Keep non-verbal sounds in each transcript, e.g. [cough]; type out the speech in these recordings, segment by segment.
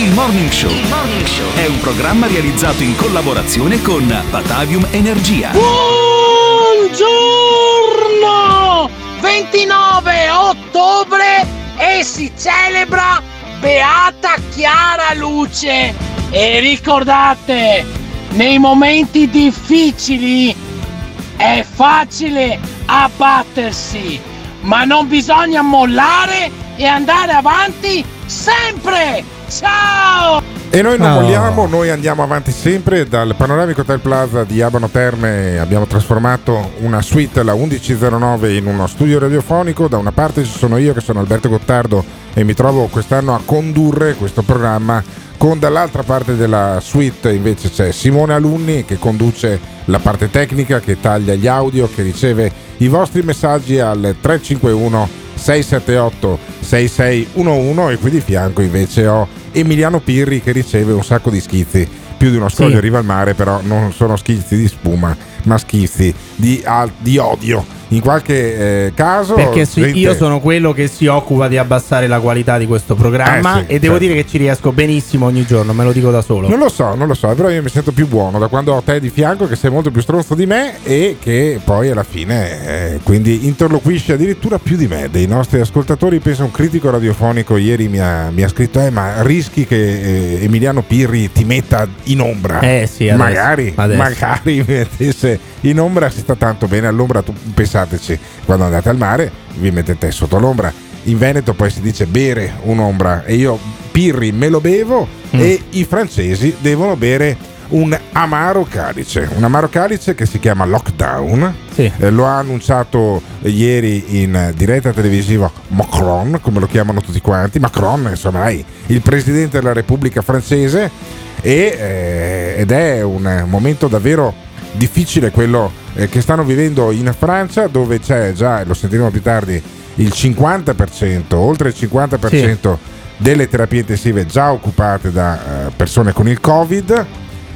Il Morning Show è un programma realizzato in collaborazione con Batavium Energia. Buongiorno! 29 ottobre e si celebra Beata Chiara Luce. E ricordate, nei momenti difficili è facile abbattersi, ma non bisogna mollare e andare avanti sempre. Ciao! E noi non No. molliamo, noi andiamo avanti sempre. Dal panoramico Hotel Plaza di Abano Terme abbiamo trasformato una suite, la 1109, in uno studio radiofonico. Da una parte ci sono io che sono Alberto Gottardo e mi trovo quest'anno a condurre questo programma. Con dall'altra parte della suite invece c'è Simone Alunni che conduce la parte tecnica, che taglia gli audio, che riceve i vostri messaggi al 351 678 6611 e qui di fianco invece ho Emiliano Pirri che riceve un sacco di schizzi. Più di uno scoglio Sì. arriva al mare, però non sono schizzi di spuma, ma schizzi di, al- di odio. In qualche eh, caso... Perché sì, gente- io sono quello che si occupa di abbassare la qualità di questo programma Eh sì, e devo certo. dire che ci riesco benissimo ogni giorno, me lo dico da solo. Non lo so, non lo so, però io mi sento più buono da quando ho te di fianco che sei molto più stronzo di me e che poi alla fine eh, quindi interloquisci addirittura più di me. Dei nostri ascoltatori, penso un critico radiofonico ieri mi ha, mi ha scritto eh ma rischi che eh, Emiliano Pirri ti metta in ombra. Eh sì, adesso, magari, adesso. magari [laughs] mettesse in ombra si sta tanto bene all'ombra, tu pensateci, quando andate al mare vi mettete sotto l'ombra. In Veneto poi si dice bere un'ombra e io Pirri me lo bevo Mm. e i francesi devono bere un amaro calice, un amaro calice che si chiama lockdown. Sì. Eh, lo ha annunciato ieri in diretta televisiva Macron, come lo chiamano tutti quanti. Macron, insomma, dai, il presidente della Repubblica francese. E, eh, ed è un momento davvero difficile quello eh, che stanno vivendo in Francia, dove c'è già, lo sentiremo più tardi, il 50%, oltre il 50% delle terapie intensive già occupate da eh, persone con il Covid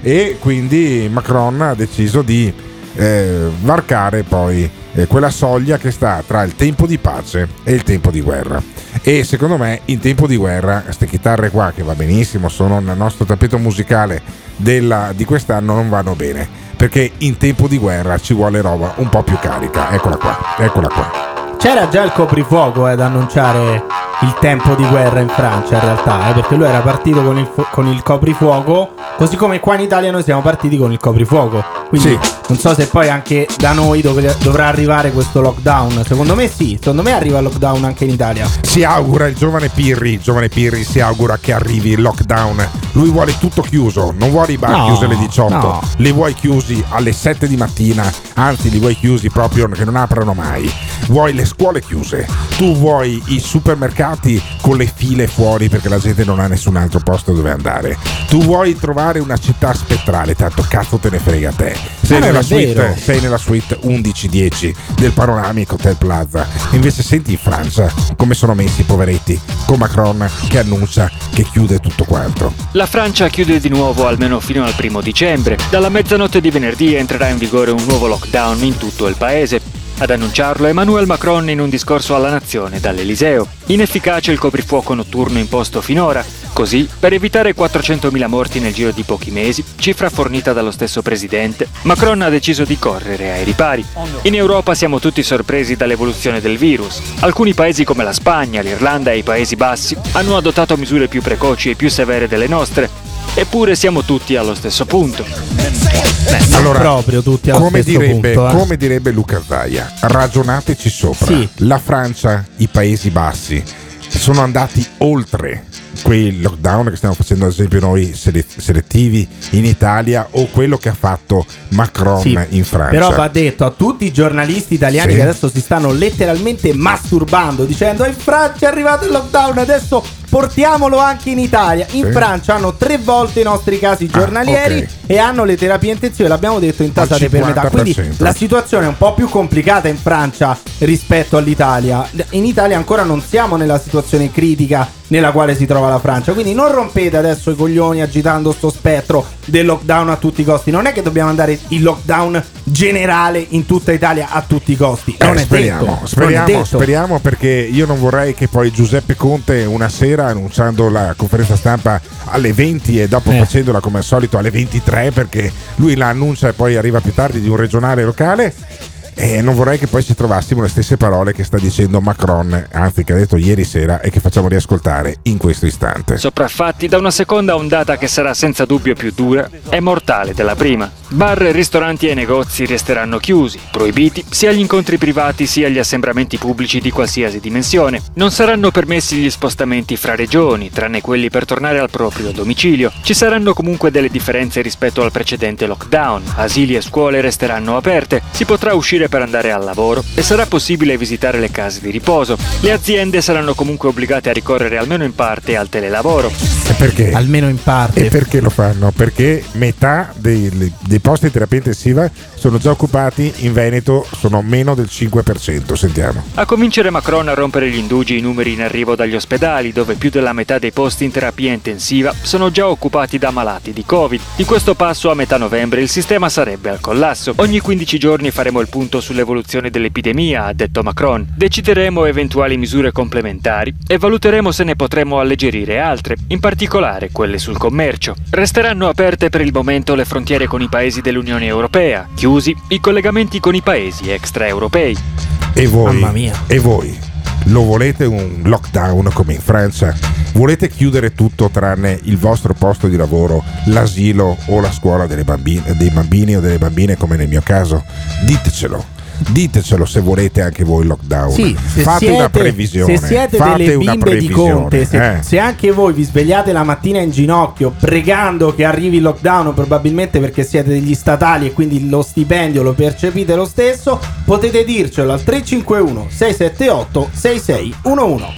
e quindi Macron ha deciso di eh, varcare poi eh, quella soglia che sta tra il tempo di pace e il tempo di guerra. E secondo me in tempo di guerra queste chitarre qua che va benissimo, sono nel nostro tappeto musicale della- di quest'anno non vanno bene, perché in tempo di guerra ci vuole roba un po' più carica. Eccola qua, eccola qua. C'era già il coprifuoco eh, ad annunciare il tempo di guerra in Francia in realtà, eh, perché lui era partito con il, fu- con il coprifuoco, così come qua in Italia noi siamo partiti con il coprifuoco. Quindi Sì. non so se poi anche da noi dov- dovrà arrivare questo lockdown. Secondo me sì, secondo me arriva il lockdown anche in Italia. Si augura il giovane Pirri, il giovane Pirri si augura che arrivi il lockdown. Lui vuole tutto chiuso, non vuole i bar No, chiusi alle 18, no. li vuoi chiusi alle 7 di mattina, anzi li vuoi chiusi proprio che non aprano mai. Vuoi le scuole chiuse, tu vuoi i supermercati con le file fuori perché la gente non ha nessun altro posto dove andare. Tu vuoi trovare una città spettrale, tanto cazzo te ne frega a te. Sei, Ma non nella suite, sei nella suite 1110 del Panoramic Hotel Plaza. Invece senti in Francia come sono messi i poveretti con Macron che annuncia che chiude tutto quanto. La Francia chiude di nuovo almeno fino al primo dicembre. Dalla mezzanotte di venerdì entrerà in vigore un nuovo lockdown in tutto il paese. Ad annunciarlo Emmanuel Macron in un discorso alla nazione dall'Eliseo. Inefficace il coprifuoco notturno imposto finora. Così, per evitare 400.000 morti nel giro di pochi mesi, cifra fornita dallo stesso presidente, Macron ha deciso di correre ai ripari. In Europa siamo tutti sorpresi dall'evoluzione del virus. Alcuni paesi come la Spagna, l'Irlanda e i Paesi Bassi hanno adottato misure più precoci e più severe delle nostre, eppure siamo tutti allo stesso punto. Allora, proprio tutti allo come stesso direbbe, punto, eh. come direbbe Luca Zaia, ragionateci sopra. Sì. La Francia, i Paesi Bassi sono andati oltre quei lockdown che stiamo facendo ad esempio noi sele- selettivi in Italia o quello che ha fatto Macron Sì, in Francia. Però va detto a tutti i giornalisti italiani Sì. che adesso si stanno letteralmente masturbando dicendo in Francia è arrivato il lockdown, adesso portiamolo anche in Italia. In Sì. Francia hanno tre volte i nostri casi Ah, giornalieri ok. e hanno le terapie intensive, l'abbiamo detto, intasate per metà. Quindi 50%. la situazione è un po' più complicata in Francia rispetto all'Italia. In Italia ancora non siamo nella situazione critica nella quale si trova la Francia. Quindi non rompete adesso i coglioni agitando sto spettro del lockdown a tutti i costi. Non è che dobbiamo andare in lockdown generale in tutta Italia a tutti i costi. Eh, Non è speriamo, detto. speriamo, non è detto. speriamo perché io non vorrei che poi Giuseppe Conte una sera annunciando la conferenza stampa alle 20 e dopo Eh. facendola come al solito alle 23 perché lui la annuncia e poi arriva più tardi di un regionale locale e non vorrei che poi ci trovassimo le stesse parole che sta dicendo Macron, anzi che ha detto ieri sera e che facciamo riascoltare in questo istante. Sopraffatti da una seconda ondata che sarà senza dubbio più dura e mortale della prima. Bar, ristoranti e negozi resteranno chiusi, proibiti sia gli incontri privati sia gli assembramenti pubblici di qualsiasi dimensione. Non saranno permessi gli spostamenti fra regioni, tranne quelli per tornare al proprio domicilio. Ci saranno comunque delle differenze rispetto al precedente lockdown. Asili e scuole resteranno aperte, si potrà uscire per andare al lavoro e sarà possibile visitare le case di riposo. Le aziende saranno comunque obbligate a ricorrere almeno in parte al telelavoro. E perché? Almeno in parte. E perché lo fanno? Perché metà dei, dei posti di terapia intensiva sono già occupati, in Veneto sono meno del 5%, sentiamo. A cominciare Macron a rompere gli indugi i numeri in arrivo dagli ospedali, dove più della metà dei posti in terapia intensiva sono già occupati da malati di Covid. Di questo passo a metà novembre il sistema sarebbe al collasso. Ogni 15 giorni faremo il punto sull'evoluzione dell'epidemia, ha detto Macron. Decideremo eventuali misure complementari e valuteremo se ne potremo alleggerire altre, in particolare quelle sul commercio. Resteranno aperte per il momento le frontiere con i paesi dell'Unione Europea, chiusi i collegamenti con i paesi extraeuropei. E voi? Mamma mia. E voi? Lo volete un lockdown come in Francia? Volete chiudere tutto tranne il vostro posto di lavoro, l'asilo o la scuola delle bambine- dei bambini o delle bambine come nel mio caso? Ditecelo. Ditecelo se volete anche voi il lockdown. Sì, Fate siete, una previsione. Se siete Fate delle una bimbe di previsione, Conte, se, eh. se anche voi vi svegliate la mattina in ginocchio pregando che arrivi il lockdown, probabilmente perché siete degli statali e quindi lo stipendio lo percepite lo stesso, potete dircelo al 351 678 6611.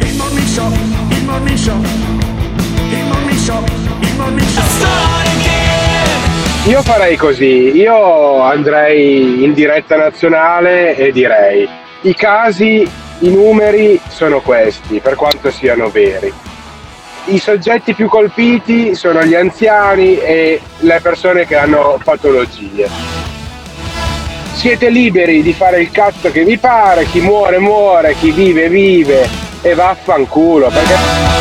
Il morning show, il morning show, il morning show, il morning show. Io farei così, io andrei in diretta nazionale e direi i casi, i numeri sono questi, per quanto siano veri. I soggetti più colpiti sono gli anziani e le persone che hanno patologie. Siete liberi di fare il cazzo che vi pare, chi muore muore, chi vive vive e vaffanculo, perché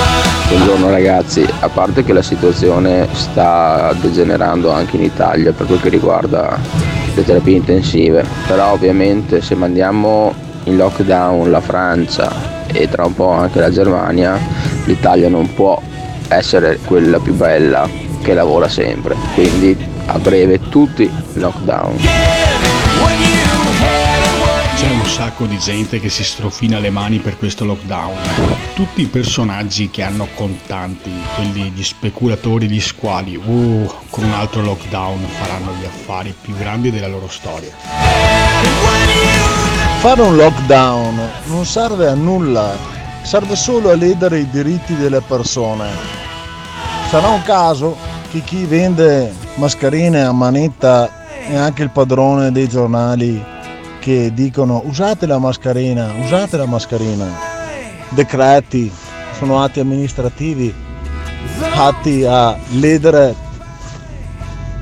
Buongiorno ragazzi, a parte che la situazione sta degenerando anche in Italia per quel che riguarda le terapie intensive, però ovviamente se mandiamo in lockdown la Francia e tra un po' anche la Germania, l'Italia non può essere quella più bella che lavora sempre, quindi a breve tutti lockdown. C'è un sacco di gente che si strofina le mani per questo lockdown. Tutti i personaggi che hanno contanti, quelli gli speculatori di squali, uh, con un altro lockdown faranno gli affari più grandi della loro storia. Fare un lockdown non serve a nulla, serve solo a ledere i diritti delle persone. Sarà un caso che chi vende mascherine a manetta è anche il padrone dei giornali che dicono usate la mascherina, usate la mascherina. Decreti, sono atti amministrativi atti a ledere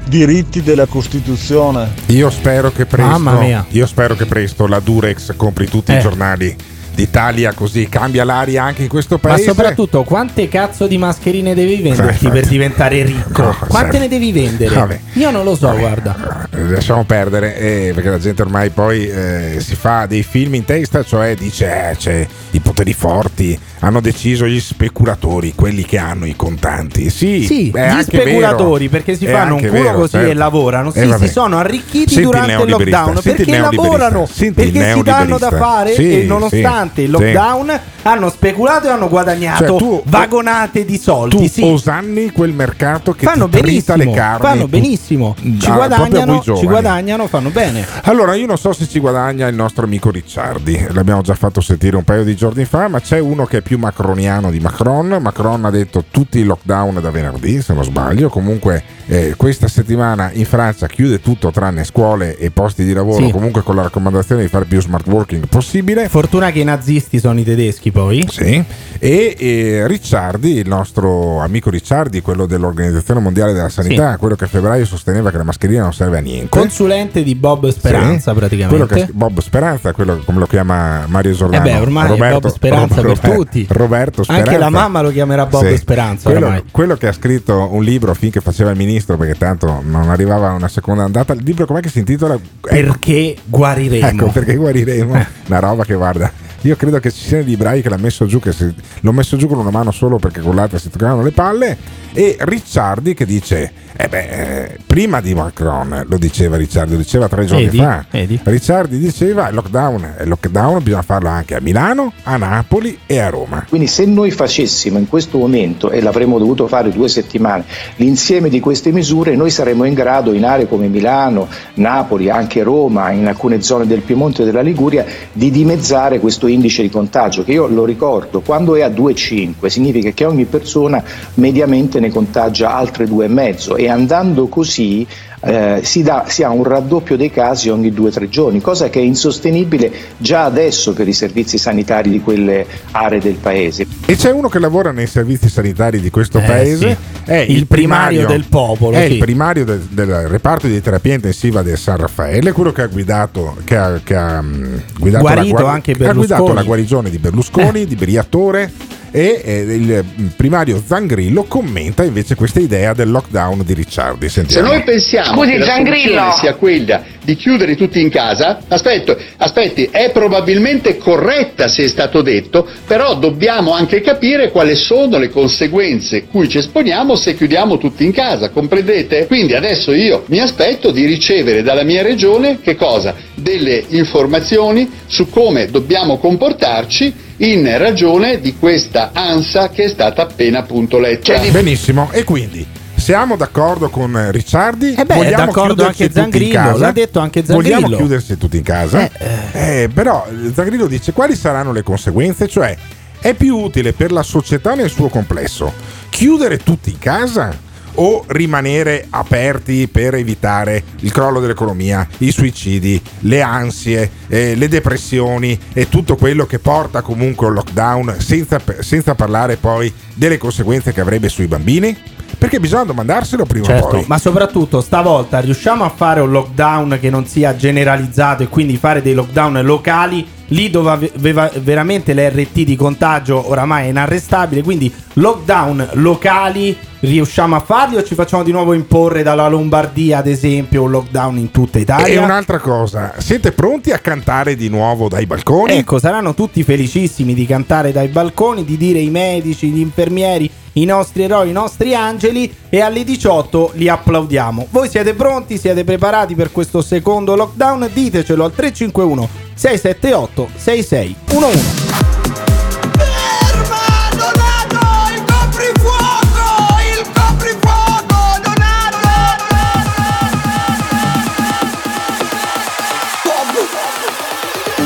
diritti della Costituzione. Io spero che presto, Mamma mia. io spero che presto la Durex compri tutti Eh. i giornali d'Italia così cambia l'aria anche in questo Ma paese. soprattutto quante cazzo di mascherine devi venderti Eh, per diventare ricco? No, Quante sai. ne devi vendere? Vabbè. Io non lo so, guarda. Eh, Lasciamo perdere eh, perché la gente ormai poi eh, si fa dei film in testa, cioè dice eh, c'è i poteri forti, hanno deciso gli speculatori, quelli che hanno i contanti. Sì, Sì, gli speculatori vero. perché si È fanno un culo vero, così certo. e lavorano. Sì, Eh, si sono arricchiti Senti durante il neoliberista, lockdown senti il perché neoliberista, lavorano, senti il perché si danno da fare Sì, e nonostante il lockdown hanno speculato e hanno guadagnato Cioè, tu- vagonate di soldi. Tu sì. osanni quel mercato che fanno ti benissimo, le carni. fanno benissimo, ci Ah, guadagnano, ci guadagnano, fanno bene. Allora, io non so se ci guadagna il nostro amico Ricciardi, l'abbiamo già fatto sentire un paio di giorni fa, ma c'è uno che è più macroniano di Macron. Macron ha detto tutti i lockdown da venerdì, se non sbaglio. Comunque, eh, questa settimana in Francia chiude tutto tranne scuole e posti di lavoro, Sì. comunque con la raccomandazione di fare più smart working possibile. Fortuna che i nazisti sono i tedeschi poi. Sì. E, e Ricciardi, il nostro amico Ricciardi, quello dell'Organizzazione Mondiale della Sanità, quello che a febbraio sosteneva che la mascherina non serve a niente. Consulente di Bob Speranza Sì, praticamente. che- Bob Speranza, quello come lo chiama Mario Eh Giordano. beh, ormai è Speranza per Roberto- tutti. Roberto Speranza. Anche la mamma lo chiamerà Bob Sì. Speranza Quello, quello che ha scritto un libro finché faceva il ministro, perché tanto non arrivava una seconda andata. Il libro com'è che si intitola? Perché guariremo. Ecco, perché guariremo. [laughs] Una roba che guarda. Io credo che ci siano dei librai che l'ha messo giù, che si- l'ho messo giù con una mano solo perché con l'altra si toccavano le palle. E Ricciardi che dice: Eh beh, eh, prima di Macron, lo diceva Ricciardi, lo diceva tre giorni Vedi? fa. Vedi? Ricciardi diceva: il lockdown, il lockdown bisogna farlo anche a Milano, a Napoli e a Roma. Quindi se noi facessimo in questo momento, e l'avremmo dovuto fare due settimane, l'insieme di queste misure, noi saremmo in grado in aree come Milano, Napoli, anche Roma, in alcune zone del Piemonte e della Liguria, di dimezzare questo indice di contagio, che io lo ricordo, quando è a 2,5 significa che ogni persona mediamente ne contagia altre 2,5 e andando così eh, si, dà- si ha un raddoppio dei casi ogni due o tre giorni, cosa che è insostenibile già adesso per i servizi sanitari di quelle aree del paese. E c'è uno che lavora nei servizi sanitari di questo Eh, paese, sì. è Il primario del popolo, È sì. il primario del, del reparto di terapia intensiva del San Raffaele, quello che ha guidato, che ha, che ha, mm, guidato, la, guar- anche ha guidato la guarigione di Berlusconi, di Briatore. E eh, il mm, primario Zangrillo commenta invece questa idea del lockdown di Ricciardi. Se Sentiamo. noi pensiamo Scusi, che la Zangrillo. soluzione sia quella di chiudere tutti in casa, aspetto, aspetti, è probabilmente corretta se è stato detto, però dobbiamo anche capire quali sono le conseguenze cui ci esponiamo se chiudiamo tutti in casa, comprendete? Quindi adesso io mi aspetto di ricevere dalla mia regione che cosa? Delle informazioni su come dobbiamo comportarci in ragione di questa ansa che è stata appena appunto letta. Benissimo, e quindi siamo d'accordo con eh, Ricciardi? Eh beh, Vogliamo d'accordo anche Zangrillo, l'ha detto anche Zangrillo. Vogliamo chiudersi tutti in casa? Eh, però eh, Zangrillo dice quali saranno le conseguenze? Cioè, è più utile per la società nel suo complesso chiudere tutti in casa? O rimanere aperti per evitare il crollo dell'economia, i suicidi, le ansie, eh, le depressioni e tutto quello che porta comunque al lockdown, senza, senza parlare poi delle conseguenze che avrebbe sui bambini? Perché bisogna domandarselo prima o Certo, poi. ma soprattutto stavolta riusciamo a fare un lockdown che non sia generalizzato e quindi fare dei lockdown locali lì dove ave- aveva veramente l'RT di contagio oramai è inarrestabile, quindi lockdown locali riusciamo a farli o ci facciamo di nuovo imporre dalla Lombardia ad esempio un lockdown in tutta Italia? E un'altra cosa, siete pronti a cantare di nuovo dai balconi? Ecco, saranno tutti felicissimi di cantare dai balconi, di dire i medici, gli infermieri, i nostri eroi, i nostri angeli e alle 18 li applaudiamo. Voi siete pronti? Siete preparati per questo secondo lockdown? Ditecelo al 351 678 6611.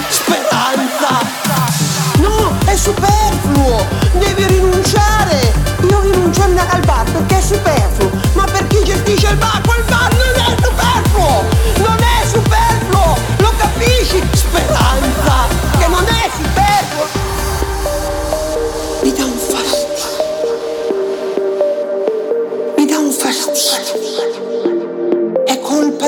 Speranza! No, è superfluo! Devi rinunciare! Io rinuncio al bar perché è superfluo! Ma per chi gestisce il bar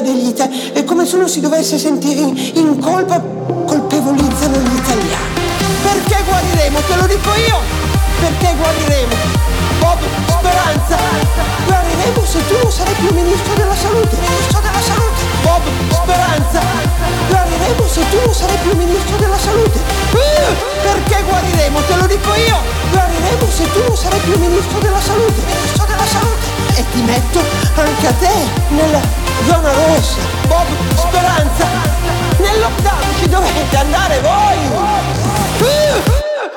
degli italiani! È come se uno si dovesse sentire in, in colpa colpevolizzano gli italiani! Per guariremo, te lo dico io, perché guariremo. Bob, speranza, guariremo se tu non sarai più ministro della salute, ministro della salute. Bob, speranza, guariremo se tu non sarai più ministro della salute. Uh, perché guariremo, te lo dico io, guariremo se tu non sarai più ministro della salute, ministro della salute. E ti metto anche a te nella zona rossa. Bob, speranza, nel lockdown ci dovete andare voi.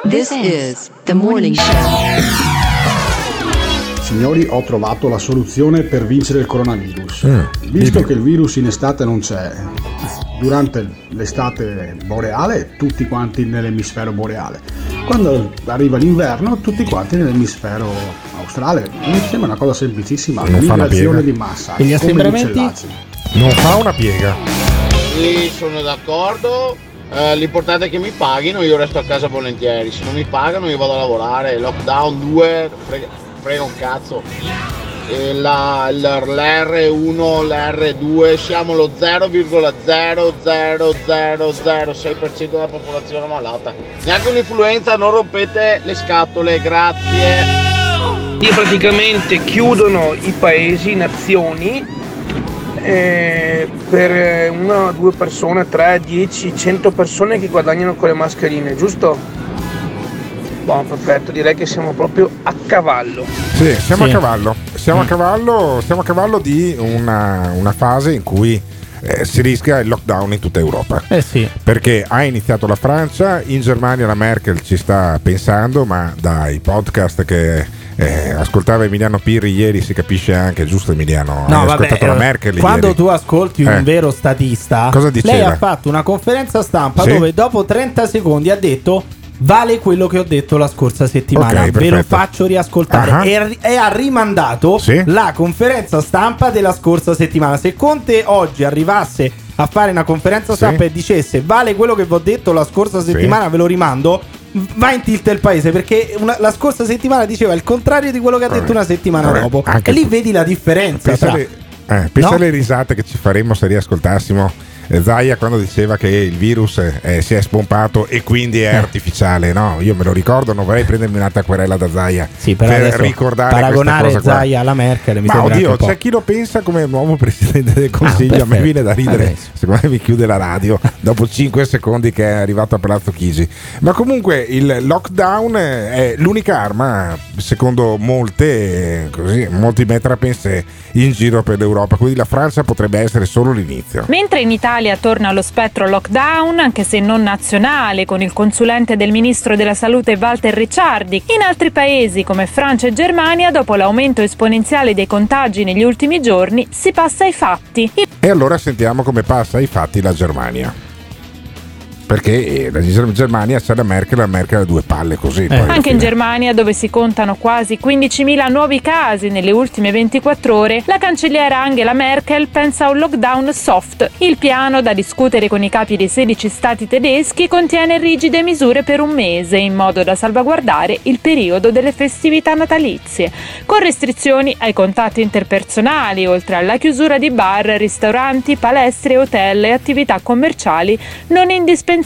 This is the morning show. Signori, ho trovato la soluzione per vincere il coronavirus. Mm, Visto che il virus in estate non c'è, durante l'estate boreale tutti quanti nell'emisfero boreale. Quando arriva l'inverno tutti quanti nell'emisfero australe. Mi sembra una cosa semplicissima, Non fa una migrazione piega. di massa. E gli assembramenti? Non fa una piega. Sì, sono d'accordo. Eh, l'importante è che mi paghino, io resto a casa volentieri. Se non mi pagano io vado a lavorare. Lockdown 2, frega, frega un cazzo. E la- l- L'R1, l'R2 siamo lo 0,00006% della popolazione malata. Neanche un'influenza, non rompete le scatole, grazie. Lì praticamente chiudono i paesi, nazioni, eh, per una, due persone, 3, 10, 100 persone che guadagnano con le mascherine, giusto? Buon, perfetto, direi che siamo proprio a cavallo. Sì, siamo Sì. a cavallo. Siamo a cavallo, siamo a cavallo di una, una fase in cui eh, si rischia il lockdown in tutta Europa. Eh sì. Perché ha iniziato la Francia, in Germania la Merkel ci sta pensando, ma dai podcast che eh, ascoltava Emiliano Pirri ieri si capisce anche, giusto Emiliano? No, Hai vabbè, ascoltato la eh, Merkel quando ieri? tu ascolti un Eh. vero statista, lei ha fatto una conferenza stampa Sì. dove dopo 30 secondi ha detto vale quello che ho detto la scorsa settimana, Ok, ve lo faccio riascoltare Ah. e, e ha rimandato Sì. la conferenza stampa della scorsa settimana. Se Conte oggi arrivasse a fare una conferenza stampa Sì. e dicesse vale quello che vi ho detto la scorsa Sì. settimana, ve lo rimando. Va in tilt il paese perché una- la scorsa settimana diceva il contrario di quello che ha detto una settimana Vabbè, dopo. E lì vedi la differenza. Pensa, tra- alle, eh, pensa No? alle risate che ci faremmo se riascoltassimo Zaia quando diceva che il virus eh, si è spompato e quindi Eh. è artificiale. No, io me lo ricordo, non vorrei prendermi un'altra querela da Zaia Sì, per adesso ricordare paragonare questa cosa qua. Zaia alla Merkel mi Ma oddio, c'è chi lo pensa come nuovo presidente del consiglio. a me viene da ridere. Sì. Secondo me mi chiude la radio [laughs] dopo 5 secondi che è arrivato a Palazzo Chigi. Ma comunque il lockdown eh, è l'unica arma, secondo molte, eh, così, molti metrapense in giro per l'Europa. Quindi la Francia potrebbe essere solo l'inizio. Mentre in Italia torna lo spettro lockdown, anche se non nazionale, con il consulente del ministro della salute Walter Ricciardi, in altri paesi come Francia e Germania, dopo l'aumento esponenziale dei contagi negli ultimi giorni, si passa ai fatti. E allora sentiamo come passa ai fatti la Germania. Perché eh, la Germania c'è la Merkel, la Merkel ha due palle così. alla Anche in. Germania, dove si contano quasi 15.000 nuovi casi nelle ultime 24 ore, la cancelliera Angela Merkel pensa a un lockdown soft. Il piano, da discutere con i capi dei 16 stati tedeschi, contiene rigide misure per un mese, in modo da salvaguardare il periodo delle festività natalizie, con restrizioni ai contatti interpersonali, oltre alla chiusura di bar, ristoranti, palestre, hotel e attività commerciali non indispensabili.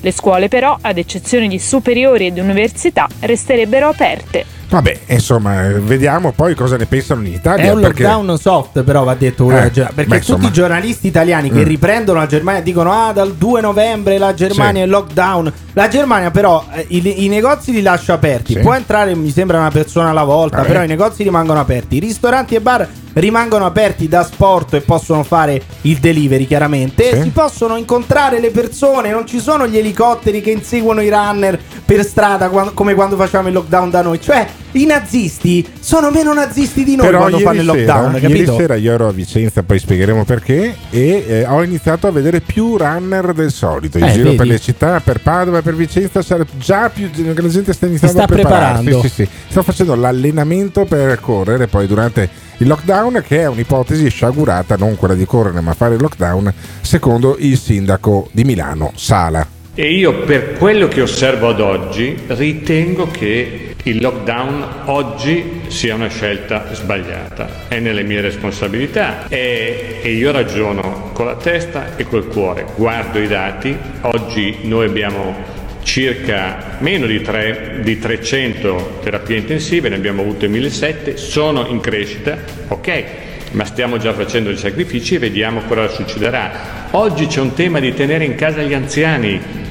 Le scuole però, ad eccezione di superiori ed università, resterebbero aperte. Vabbè, insomma, eh, vediamo poi cosa ne pensano in Italia. È un perché... lockdown soft, però va detto Eh, Germania, perché beh, tutti insomma. i giornalisti italiani che Mm. riprendono la Germania dicono: Ah, dal 2 novembre la Germania Sì. è lockdown. La Germania, però, eh, i, i negozi li lascia aperti. Sì. Può entrare, mi sembra, una persona alla volta, Vabbè. però i negozi rimangono aperti. I ristoranti e bar rimangono aperti da sport e possono fare il delivery, chiaramente. Sì. Si possono incontrare le persone, non ci sono gli elicotteri che inseguono i runner per strada quan- come quando facciamo il lockdown da noi. Cioè, i nazisti sono meno nazisti di noi Però quando ieri fanno il lockdown, sera, capito? ieri sera io ero a Vicenza, poi spiegheremo perché, e eh, ho iniziato a vedere più runner del solito in Eh, giro vedi? per le città, per Padova, per Vicenza, c'era già più la gente sta iniziando sta a prepararsi. preparando. Sì, sì, sì. Sto facendo l'allenamento per correre poi durante il lockdown, che è un'ipotesi sciagurata, non quella di correre, ma fare il lockdown, secondo il sindaco di Milano, Sala. E io per quello che osservo ad oggi ritengo che il lockdown oggi sia una scelta sbagliata, è nelle mie responsabilità e, e io ragiono con la testa e col cuore, guardo i dati, oggi noi abbiamo circa meno di, tre- di 300 terapie intensive, ne abbiamo avute 1700, sono in crescita, ok, ma stiamo già facendo dei sacrifici e vediamo cosa succederà. Oggi c'è un tema di tenere in casa gli anziani.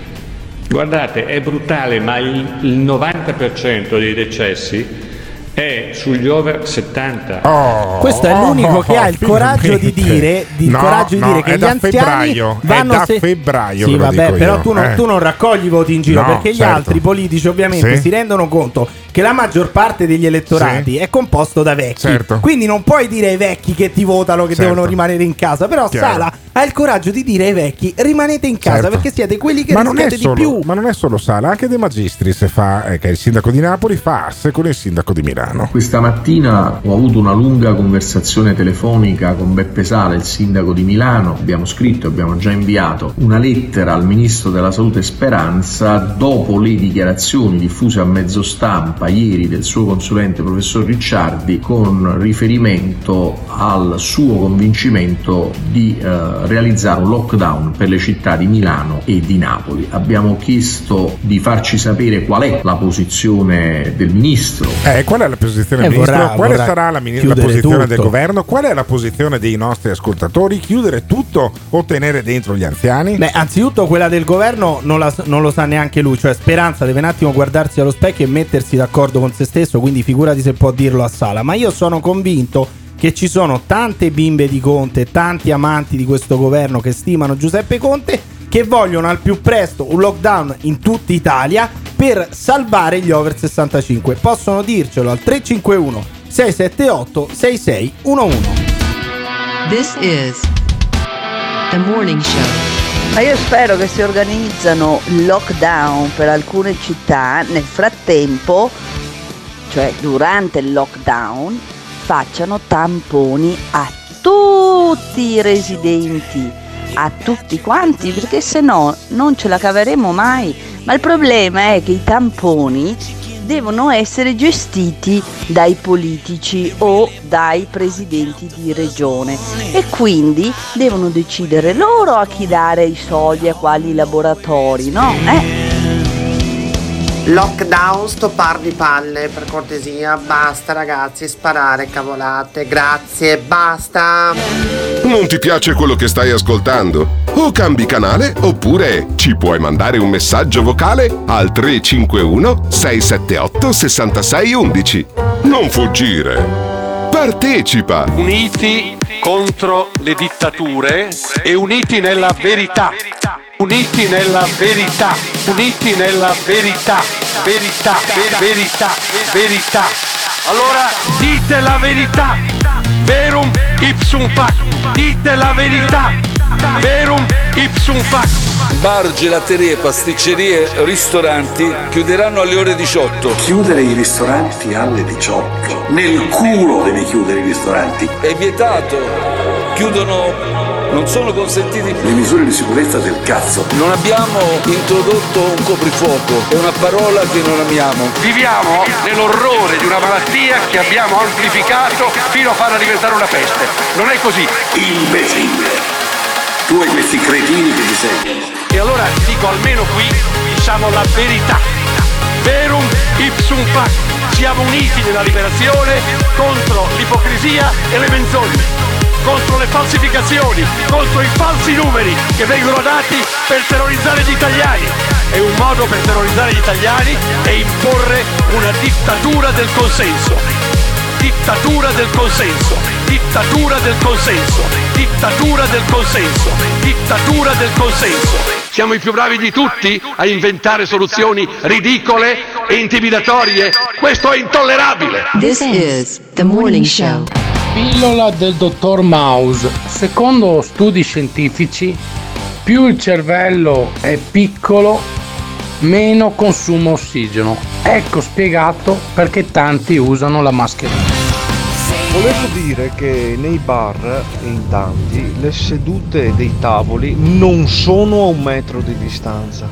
Guardate, è brutale, ma il, il 90% dei decessi è sugli over 70. Questo è l'unico che ha il coraggio di dire, di- No, coraggio di no, dire che gli da anziani febbraio, vanno da se- febbraio Sì, vabbè, però tu non, eh. tu non raccogli voti in giro No, perché gli certo. altri politici ovviamente Sì. si rendono conto che la maggior parte degli elettorati Sì. è composto da vecchi. Certo. Quindi non puoi dire ai vecchi che ti votano che Certo. devono rimanere in casa, però Chiaro. Sala ha il coraggio di dire ai vecchi rimanete in casa Certo. perché siete quelli che ma rischiate di più. ma non è solo Sala, anche De Magistris fa, eh, che è il sindaco di Napoli, fa asse con il sindaco di Milano. Questa mattina ho avuto una lunga conversazione telefonica con Beppe Sala, il sindaco di Milano. Abbiamo scritto, abbiamo già inviato una lettera al ministro della Salute Speranza dopo le dichiarazioni diffuse a mezzo stampa ieri del suo consulente professor Ricciardi con riferimento al suo convincimento di eh, realizzare un lockdown per le città di Milano e di Napoli. Abbiamo chiesto di farci sapere qual è la posizione del ministro. Eh, qual è la posizione del Eh, ministro? vorrà- Quale vorrà sarà la, mini- la posizione tutto. del governo? Qual è la posizione dei nostri ascoltatori? Chiudere tutto o tenere dentro gli anziani? Beh, anzitutto quella del governo non, la- non lo sa neanche lui, cioè Speranza deve un attimo guardarsi allo specchio e mettersi d'accordo con se stesso, quindi figurati se può dirlo a Sala, ma io sono convinto che ci sono tante bimbe di Conte, tanti amanti di questo governo che stimano Giuseppe Conte, che vogliono al più presto un lockdown in tutta Italia per salvare gli over 65. Possono dircelo al 351 678 6611. This is the morning show. Ma io spero che si organizzano lockdown per alcune città nel frattempo, cioè durante il lockdown, facciano tamponi a tutti i residenti, a tutti quanti, perché se no non ce la caveremo mai. Ma il problema è che i tamponi devono essere gestiti dai politici o dai presidenti di regione e quindi devono decidere loro a chi dare i soldi a quali laboratori, no? Eh? Lockdown, sto par di palle, per cortesia, basta ragazzi, sparare cavolate, grazie, basta. Non ti piace quello che stai ascoltando? O cambi canale oppure ci puoi mandare un messaggio vocale al 351 678 6611. Non fuggire. Partecipa. Uniti contro le dittature e uniti nella verità. Uniti nella verità. Uniti nella verità. Verità, ver- verità, verità. Allora dite la verità. Verum ipsum fac. Dite la verità. Verum ipsum fac. Bar, gelaterie, pasticcerie, ristoranti chiuderanno alle ore 18. Chiudere i ristoranti alle 18. Nel culo devi chiudere i ristoranti. È vietato. Chiudono. Non sono consentiti. Le misure di sicurezza del cazzo. Non abbiamo introdotto un coprifuoco. È una parola che non amiamo. Viviamo nell'orrore di una malattia che abbiamo amplificato fino a farla diventare una peste. Non è così. Imbecille. Tu e questi cretini che ti seguono. E allora dico almeno qui diciamo la verità. Verum ipsum fac. Siamo uniti nella liberazione contro l'ipocrisia e le menzogne. Contro le falsificazioni, contro i falsi numeri che vengono dati per terrorizzare gli italiani. E un modo per terrorizzare gli italiani è imporre una dittatura del consenso. Dittatura del consenso, dittatura del consenso, dittatura del consenso, dittatura del consenso. Siamo i più bravi di tutti a inventare soluzioni ridicole e intimidatorie. Questo è intollerabile. This is the morning show. Pillola del dottor Mouse. Secondo studi scientifici, più il cervello è piccolo, meno consuma ossigeno. Ecco spiegato perché tanti usano la mascherina. Volevo dire che nei bar e in tanti le sedute dei tavoli non sono a un metro di distanza.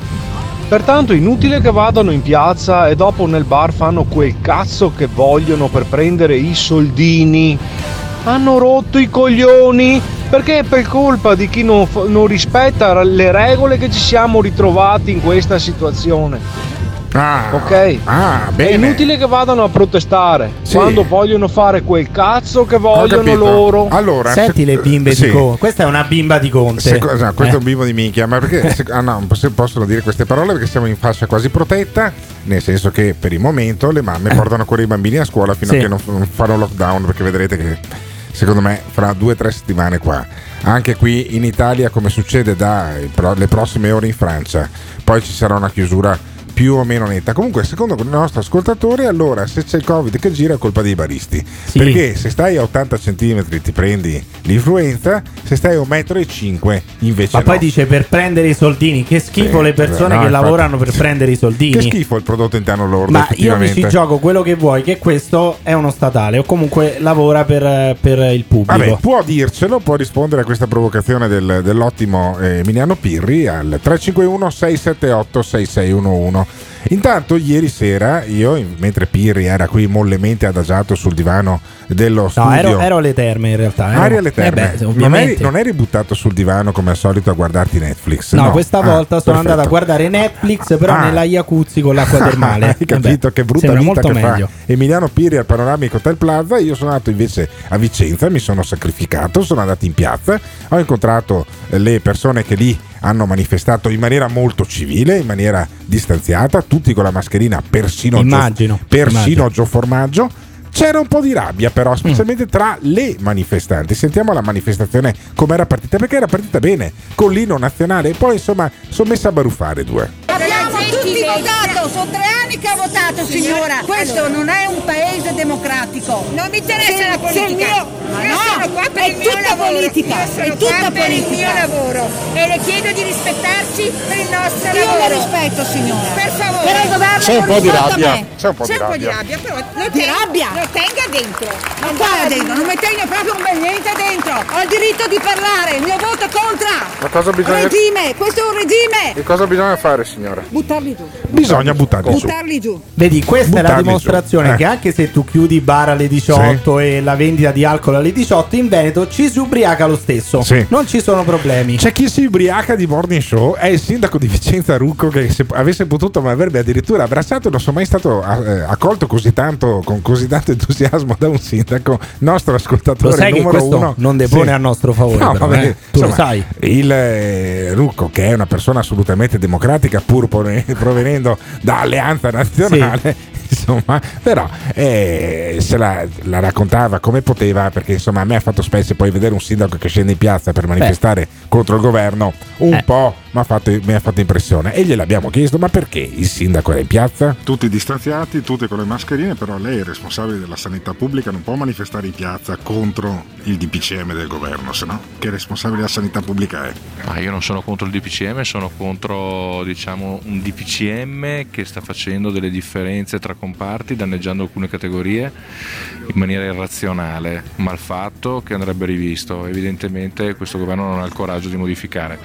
Pertanto è inutile che vadano in piazza e dopo nel bar fanno quel cazzo che vogliono per prendere i soldini. Hanno rotto i coglioni Perché è per colpa di chi non, non rispetta le regole che ci siamo ritrovati in questa situazione. Ah, Ok? Ah, È bene. inutile che vadano a protestare Sì. quando vogliono fare quel cazzo che vogliono loro. Allora, Senti le bimbe sì. di Conte. Questa è una bimba di Conte. Seco- esatto, questo è un Eh. bimbo di minchia, ma perché se- ah, no, possono dire queste parole perché siamo in fascia quasi protetta, nel senso che per il momento le mamme portano ancora i bambini a scuola fino Sì. a che non, non fanno lockdown, perché vedrete che secondo me fra due o tre settimane qua, anche qui in Italia come succede dalle prossime ore in Francia, poi ci sarà una chiusura più o meno netta. Comunque, secondo il nostro ascoltatore, allora se c'è il Covid che gira è colpa dei baristi. Perché se stai a 80 cm ti prendi l'influenza, se stai a 1,5 m invece Ma no. poi dice per prendere i soldini. Che schifo Sì, le persone no, che lavorano per prendere i soldini. Che schifo il prodotto interno lordo, Ma io mi ci gioco quello che vuoi, che questo è uno statale o comunque lavora per, per il pubblico. Vabbè, può dircelo, può rispondere a questa provocazione del- dell'ottimo eh, Emiliano Pirri al 351 678 6611. Intanto ieri sera io, mentre Pirri era qui mollemente adagiato sul divano dello studio No, ero, ero alle terme in realtà. ero- Aria alle terme. Eh beh, non, eri, non eri buttato sul divano come al solito a guardarti Netflix. No, questa Ah, volta sono perfetto. andato a guardare Netflix, però Ah. nella jacuzzi con l'acqua termale. [laughs] Hai capito Vabbè, che brutta vita che meglio. fa Emiliano Piri al Panoramico Hotel Plaza. Io sono andato invece a Vicenza, mi sono sacrificato, sono andato in piazza, ho incontrato le persone che lì hanno manifestato in maniera molto civile, in maniera distanziata, tutti con la mascherina, persino Immagino, Gio, persino immagino. Gio Formaggio. C'era un po' di rabbia però, specialmente tra le manifestanti. Sentiamo la manifestazione come era partita, perché era partita bene, con l'inno nazionale, e poi insomma sono messa a baruffare due. Abbiamo tutti votato, sono tre anni che ha votato signora. Questo non è un paese democratico. Non mi interessa la politica. Ma no, sono qua per è tutta politica. È tutta per il mio lavoro e le chiedo di rispettarci per il nostro io lavoro. Io lo rispetto signora. Per favore. Però il governo C'è un po' di rabbia. C'è un po' di rabbia. però lo di rabbia. Lo tenga dentro. Non guarda dentro, non mi tenga proprio un bel niente dentro. Ho il diritto di parlare, il mio voto contra. Ma cosa bisogna, Regime, questo è un regime. che cosa bisogna fare signora? Buttarli giù. Bisogna buttarli su. Buttarli giù. Vedi, questa è la Buttarli dimostrazione giù. Eh. che anche se tu chiudi i bar alle 18 e la vendita di alcol alle 18, in Veneto ci si ubriaca lo stesso. Sì. Non ci sono problemi. C'è chi si ubriaca di morning show, è il sindaco di Vicenza Rucco che se avesse potuto mi avrebbe addirittura abbracciato, non sono mai stato eh, accolto così tanto, con così tanto entusiasmo da un sindaco, nostro ascoltatore Lo sai che numero questo uno. non depone Sì. a nostro favore, No, però, vabbè, eh. Tu lo insomma, sai. Il eh, Rucco, che è una persona assolutamente democratica, pur [laughs] provenendo da Alleanza Nazionale, [laughs] insomma, però eh, se la, la raccontava come poteva, perché insomma a me ha fatto specie poi vedere un sindaco che scende in piazza per manifestare contro il governo, un Eh. po' mi ha fatto, mi ha fatto impressione. E gliel'abbiamo chiesto, ma perché il sindaco era in piazza? Tutti distanziati, tutti con le mascherine, però lei è responsabile della sanità pubblica, non può manifestare in piazza contro il DPCM del governo, se no che responsabile della sanità pubblica è? Ma io non sono contro il DPCM, sono contro diciamo, un DPCM che sta facendo delle differenze tra comparti, danneggiando alcune categorie in maniera irrazionale, malfatto che andrebbe rivisto. Evidentemente questo governo non ha il coraggio di modificare.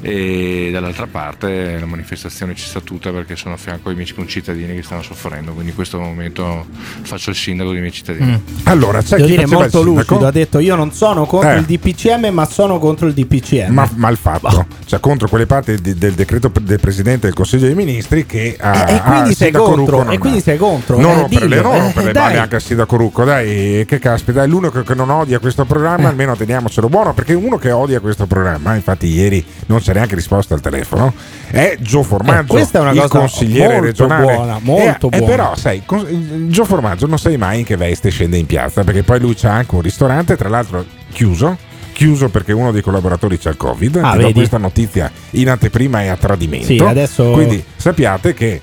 E dall'altra parte la manifestazione ci sta tutta perché sono a fianco ai miei concittadini che stanno soffrendo, quindi in questo momento faccio il sindaco dei miei cittadini. Mm. Allora, c'è Devo chi dire il molto lucido, ha detto io non sono contro Eh. il DPCM ma sono contro il DPCM. Ma mal fatto, cioè contro quelle parti di- del decreto del Presidente del Consiglio dei Ministri che ha, Eh, e quindi ha- il sei contro, non e quindi sei contro, Non eh, rompere le, dillo, non eh, rompere le dai. balle anche al sindaco Rucco, dai, che caspita, è l'unico che non odia questo Eh. programma, almeno teniamocelo buono, perché uno che odia questo programma, infatti ieri non c'è neanche risposta al telefono, è Gio Formaggio, Eh, questa è una il cosa consigliere molto regionale. buona, molto e, e buona. però, sai, Gio Formaggio non sai mai in che veste scende in piazza, perché poi lui c'ha anche un ristorante, tra l'altro chiuso. Chiuso perché uno dei collaboratori c'ha il Covid. Ah, e questa notizia in anteprima è a tradimento. Sì, adesso- Quindi sappiate che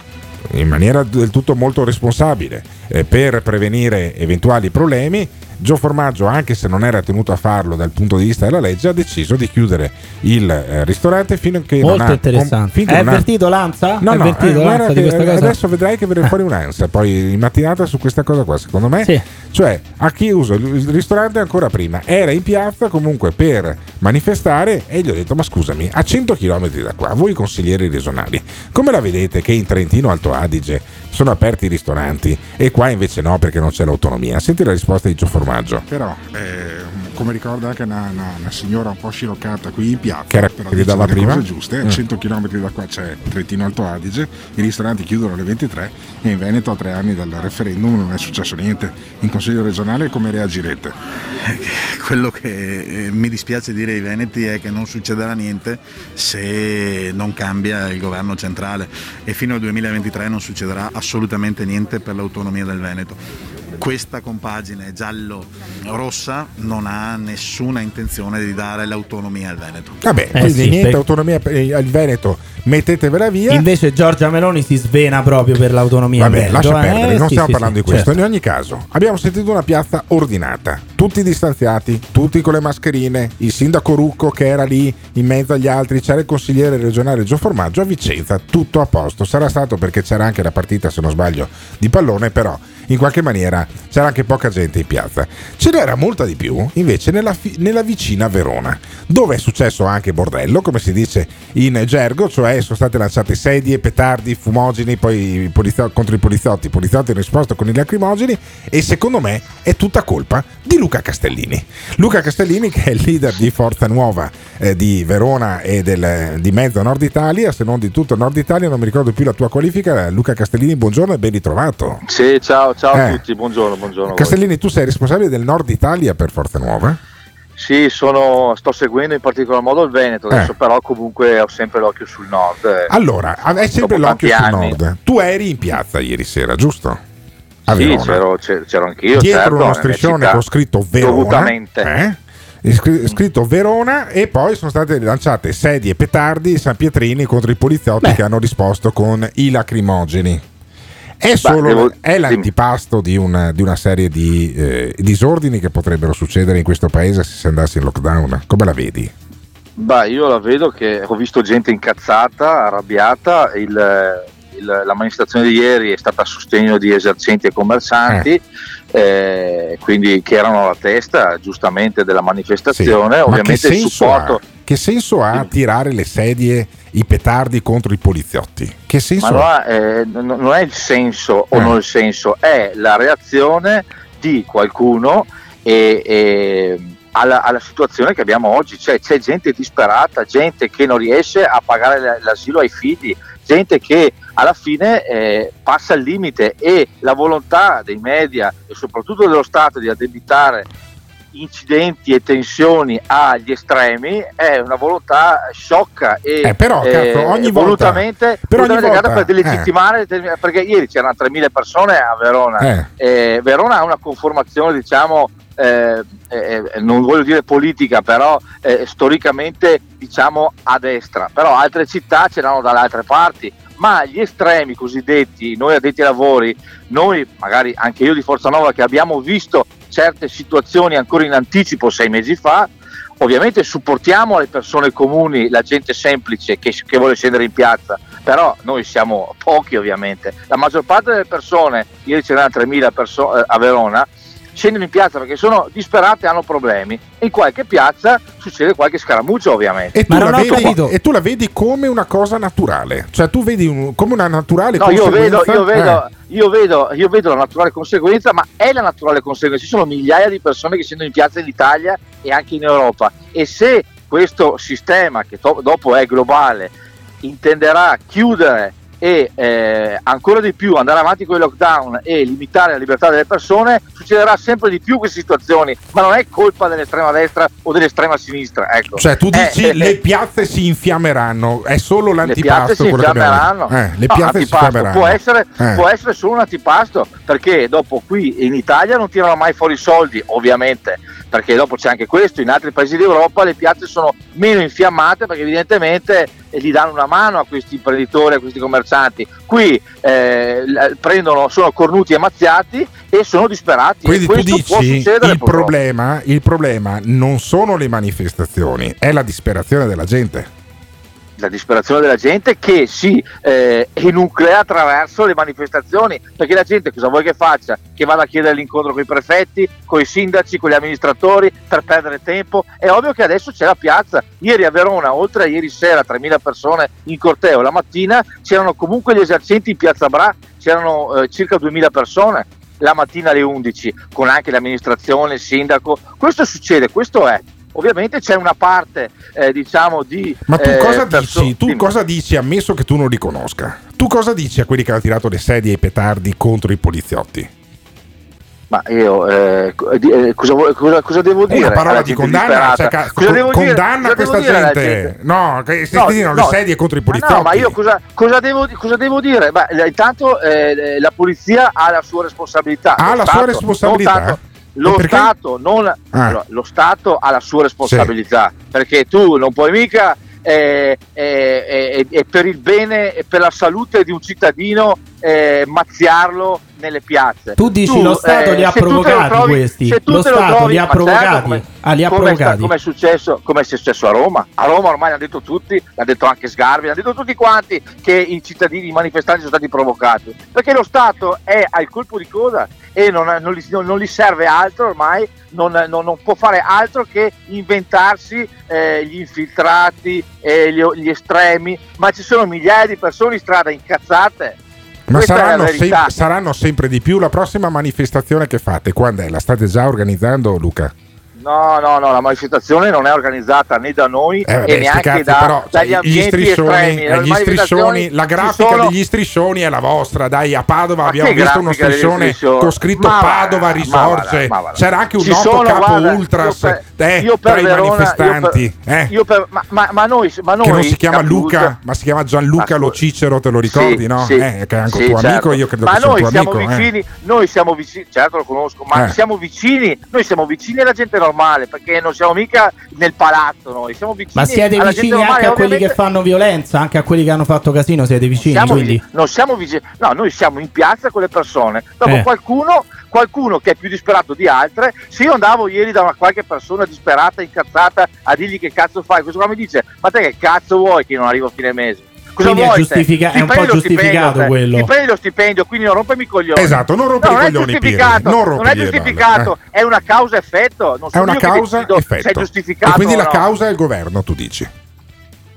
in maniera del tutto molto responsabile eh, per prevenire eventuali problemi Gio Formaggio anche se non era tenuto a farlo dal punto di vista della legge ha deciso di chiudere il eh, ristorante fino a che non Molto ha interessante. finché Hai non ha- avvertito l'ANSA? No, no, avvertito eh, di che questa cosa? adesso vedrai che viene fuori un'ansia poi in mattinata su questa cosa qua secondo me Sì. cioè ha chiuso il il ristorante ancora prima era in piazza comunque per manifestare e gli ho detto ma scusami a 100 km da qua voi consiglieri regionali come la vedete che in Trentino Alto Adige sono aperti i ristoranti e qua invece no perché non c'è l'autonomia senti la risposta di Gio Formaggio Però eh, come ricorda anche una, una- una signora un po' sciroccata qui in piazza, Che era- però che delle prima? cose giuste, Mm. a 100 km da qua c'è Trentino Alto Adige, i ristoranti chiudono alle 23 e in Veneto a tre anni dal referendum non è successo niente. In Consiglio regionale come reagirete? Quello che eh, mi dispiace dire ai Veneti è che non succederà niente se non cambia il governo centrale e fino al 2023 non succederà assolutamente niente per l'autonomia del Veneto. Questa compagine giallo-rossa non ha nessuna intenzione di dare l'autonomia al Veneto. Vabbè, Eh quindi sì, niente per- autonomia il Veneto, mettetevela via. Invece Giorgia Meloni si svena proprio per l'autonomia. Vabbè, Veneto, lascia eh? perdere, non Sì, stiamo sì, parlando sì, di questo. certo. In ogni caso, abbiamo sentito una piazza ordinata, tutti distanziati, tutti con le mascherine, il sindaco Rucco che era lì in mezzo agli altri, c'era il consigliere regionale Gio Formaggio, a Vicenza tutto a posto. Sarà stato perché c'era anche la partita, se non sbaglio, di pallone, però in qualche maniera c'era anche poca gente in piazza. Ce n'era molta di più invece nella, fi- nella vicina Verona, dove è successo anche bordello, come si dice in gergo, cioè sono state lanciate sedie, petardi, fumogeni, poi polizio- contro i poliziotti, i poliziotti in risposta con i lacrimogeni e secondo me è tutta colpa di Luca Castellini. Luca Castellini che è il leader di Forza Nuova eh, di Verona e del- di mezzo Nord Italia, se non di tutto Nord Italia, non mi ricordo più la tua qualifica. Luca Castellini, buongiorno e ben ritrovato. Sì, ciao, ciao a Eh. tutti, buongiorno, buongiorno. a. Castellini, tu sei responsabile del Nord Italia per Forza Nuova? Sì, sono- sto seguendo in particolar modo il Veneto, adesso Eh. però comunque ho sempre l'occhio sul nord. eh. Allora, hai sempre l'occhio sul anni. Nord. Tu eri in piazza ieri sera, giusto? A Sì, c'ero, c'ero- anch'io, Dietro certo, uno striscione con scritto Verona. Eh? Scri- scritto Verona e poi sono state lanciate sedie e petardi San Pietrini contro i poliziotti che hanno risposto con i lacrimogeni. È, solo, devo- è l'antipasto di una, di una serie di eh, disordini che potrebbero succedere in questo paese se si andasse in lockdown. Come la vedi? Beh, io la vedo che ho visto gente incazzata, arrabbiata, il- il- la manifestazione di ieri è stata a sostegno di esercenti e commercianti, eh, quindi che erano alla testa giustamente della manifestazione, Ma che ovviamente il senso, supporto... ha? che senso ha tirare le sedie, i petardi contro i poliziotti? Che senso Ma non, ha? ha, eh, non- è il senso o Eh. non il senso, è la reazione di qualcuno e, e alla, alla situazione che abbiamo oggi. Cioè, c'è gente disperata, gente che non riesce a pagare l'asilo ai figli, gente che alla fine eh, passa il limite e la volontà dei media e soprattutto dello Stato di addebitare incidenti e tensioni agli estremi è una volontà sciocca e Eh, però, cazzo, ogni volta- volutamente, però ogni volutamente creata volta- per delegittimare determin- perché ieri c'erano 3.000 persone a Verona. Eh. Eh, Verona ha una conformazione diciamo eh, eh, eh, non voglio dire politica però eh, storicamente diciamo a destra però altre città ce l'hanno dalle altre parti ma gli estremi cosiddetti, noi addetti ai lavori, noi magari anche io di Forza Nova che abbiamo visto certe situazioni ancora in anticipo sei mesi fa, ovviamente supportiamo le persone comuni, la gente semplice che, che vuole scendere in piazza, però noi siamo pochi ovviamente, la maggior parte delle persone, ieri c'erano 3.000 perso- eh, a Verona, scendono in piazza perché sono disperate e hanno problemi. In qualche piazza succede qualche scaramuccio ovviamente. E tu, la vedi, e tu la vedi come una cosa naturale, cioè tu vedi un- come una naturale No, io vedo, conseguenza- io, vedo, Eh. io, vedo, io vedo la naturale conseguenza, ma è la naturale conseguenza. Ci sono migliaia di persone che scendono in piazza in Italia e anche in Europa. E se questo sistema, che to- dopo è globale, intenderà chiudere e eh, ancora di più andare avanti con i lockdown e limitare la libertà delle persone, succederà sempre di più queste situazioni, ma non è colpa dell'estrema destra o dell'estrema sinistra. Ecco. Cioè tu Eh, dici eh, le piazze si infiammeranno, è solo le piazze l'antipasto si infiammeranno. Eh, le No, piazze si antipasto infiammeranno. può essere, Eh. può essere solo un antipasto perché dopo qui in Italia non tirano mai fuori i soldi, ovviamente, perché dopo c'è anche questo, in altri paesi d'Europa le piazze sono meno infiammate perché evidentemente eh, gli danno una mano a questi imprenditori, a questi commercianti. Qui eh, prendono, sono cornuti e mazziati e sono disperati. Quindi e tu dici succedere il problema, il problema non sono le manifestazioni, è la disperazione della gente. La disperazione della gente che si eh, enuclea attraverso le manifestazioni perché la gente cosa vuoi che faccia? che vada a chiedere l'incontro con i prefetti con i sindaci, con gli amministratori per perdere tempo è ovvio che adesso c'è la piazza ieri a Verona oltre a ieri sera 3.000 persone in corteo la mattina c'erano comunque gli esercenti in piazza Bra c'erano eh, circa 2.000 persone la mattina alle 11 con anche l'amministrazione, il sindaco. Questo succede, questo è. Ovviamente c'è una parte, eh, diciamo, di... Ma tu eh, cosa perso- dici? Tu cosa dici, ammesso che tu non li conosca? Tu cosa dici a quelli che hanno tirato le sedie e i petardi contro i poliziotti? Ma io eh, eh, cosa, cosa- cosa devo dire? Una parola di gente condanna, cioè, ca- dire? condanna Cosa questa dire alla gente. No, che si tirano le no, sedie contro i ma poliziotti. No, ma io cosa, cosa devo, cosa devo dire? Beh, eh, intanto eh, la polizia ha la sua responsabilità. Ha la sua Stato, responsabilità? Lo? Stato, non, allora, lo Stato ha la sua responsabilità perché tu non puoi mica eh, eh, eh, eh, per il bene e per la salute di un cittadino eh, mazziarlo nelle piazze. Tu dici lo Stato li ha tu provocati trovi- questi. tu Lo lo Stato trovi- li ha ma certo, provocati. come- Ah, li ha come provocati. come è successo, come è successo a Roma. A Roma ormai l'hanno detto tutti, l'ha detto anche Sgarbi, l'hanno detto tutti quanti che i cittadini, i manifestanti sono stati provocati. Perché lo Stato è al colpo di coda e non, non gli, non- non gli serve altro ormai, non, non- non può fare altro che inventarsi eh, gli infiltrati, eh, gli, gli estremi, ma ci sono migliaia di persone in strada incazzate. Ma saranno, sem- saranno sempre di più. La prossima manifestazione che fate, quando è? La state già organizzando, Luca? No, no, no, la manifestazione non è organizzata né da noi Eh, vabbè, e neanche cazzi, da, però, cioè, dagli gli ambienti striscioni, eh, gli striscioni, la grafica sono- degli striscioni è la vostra. Dai, a Padova Ma abbiamo visto uno striscione con scritto Ma va, Padova ma risorge. ma va. C'era anche un Ci noto sono, capo guarda, ultras io per- eh, io per Verona- manifestanti. io per- eh, io per- ma, ma- ma noi, ma noi che non si chiama appunto- Luca, ma si chiama Gianluca Ma- Lo Cicero, te lo ricordi, Sì, no? sì, Eh, che è anche sì, tuo certo. amico, io credo ma che noi siamo amico. eh. vicini, noi siamo vicini, certo lo conosco, ma Eh. siamo vicini, noi siamo vicini alla gente normale, perché non siamo mica nel palazzo noi, siamo vicini Ma siete vicini normale, anche a quelli che fanno violenza, anche a quelli che hanno fatto casino, siete vicini, siamo, quindi. non siamo vicini, no, noi siamo in piazza con le persone. Dopo Eh. qualcuno, qualcuno che è più disperato di altre, se io andavo ieri da una qualche persona disperata, incazzata, a dirgli che cazzo fai, questo qua mi dice, ma te che cazzo vuoi che non arrivo a fine mese? Cosa Quindi è giustifica- è un Ti prendi po' lo stipendio, giustificato te. quello. Ti prendi lo stipendio, quindi non rompimi i coglioni. Esatto, non rompere No, i è coglioni, giustificato, Pieri, non non è giustificato, balle, è una causa-effetto. Non È sono una se è causa-effetto. giustificato E quindi la no. causa è il governo, tu dici.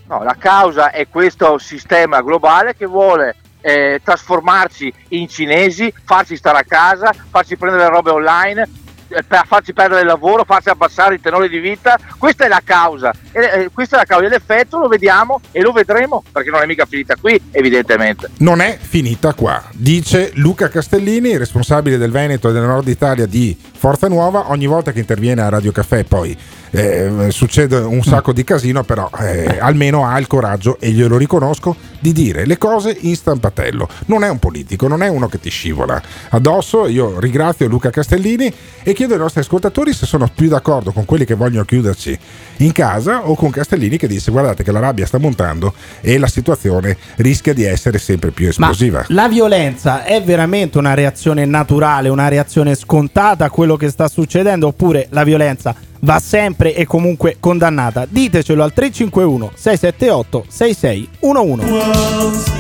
No, la causa è questo sistema globale che vuole eh, trasformarci in cinesi, farci stare a casa, farci prendere le robe online, eh, per farci perdere il lavoro, farci abbassare il tenore di vita. Questa è la causa. E, eh, questa è la causa. L'effetto lo vediamo e lo vedremo perché non è mica finita qui, evidentemente. Non è finita qua, dice Luca Castellini, responsabile del Veneto e del Nord Italia di Forza Nuova. Ogni volta che interviene a Radio Caffè poi eh, succede un sacco di casino, però eh, almeno ha il coraggio, e glielo riconosco, di dire le cose in stampatello. Non è un politico, non è uno che ti scivola addosso. Io ringrazio Luca Castellini e chiedo ai nostri ascoltatori se sono più d'accordo con quelli che vogliono chiuderci in casa o con Castellini che dice guardate che la rabbia sta montando e la situazione rischia di essere sempre più Ma esplosiva. la violenza è veramente una reazione naturale, una reazione scontata a quello che sta succedendo oppure la violenza va sempre e comunque condannata? Ditecelo al 351 678 6611.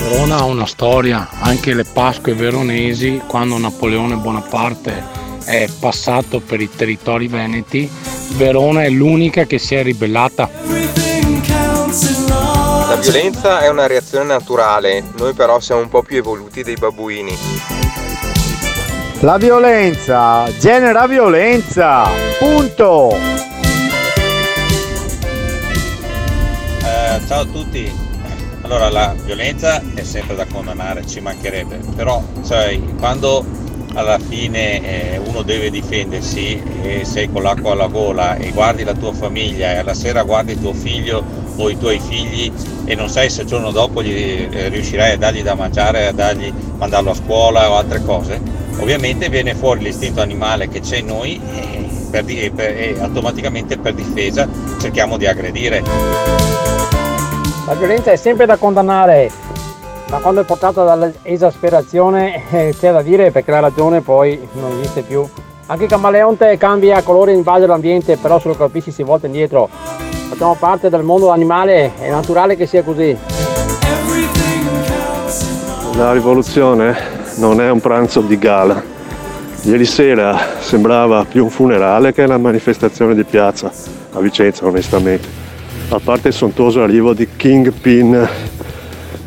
Verona ha una storia, anche le Pasque veronesi, quando Napoleone Bonaparte è passato per i territori veneti, Verona è l'unica che si è ribellata. La violenza è una reazione naturale, noi però siamo un po' più evoluti dei babbuini. La violenza genera violenza. Punto. Eh, ciao a tutti. Allora, la violenza è sempre da condannare, ci mancherebbe, però cioè, quando alla fine eh, uno deve difendersi e sei con l'acqua alla gola e guardi la tua famiglia e alla sera guardi tuo figlio o i tuoi figli e non sai se il giorno dopo gli, eh, riuscirai a dargli da mangiare, a dargli, mandarlo a scuola o altre cose, ovviamente viene fuori l'istinto animale che c'è in noi e, per e per- e automaticamente per difesa cerchiamo di aggredire. La violenza è sempre da condannare, ma quando è portata dall'esasperazione eh, c'è da dire perché la ragione poi non esiste più. Anche il camaleonte cambia colore in base all'ambiente, però se lo colpisci si volta indietro. Facciamo parte del mondo animale, è naturale che sia così. La rivoluzione non è un pranzo di gala. Ieri sera sembrava più un funerale che una manifestazione di piazza a Vicenza, onestamente. A parte il sontuoso arrivo di Kingpin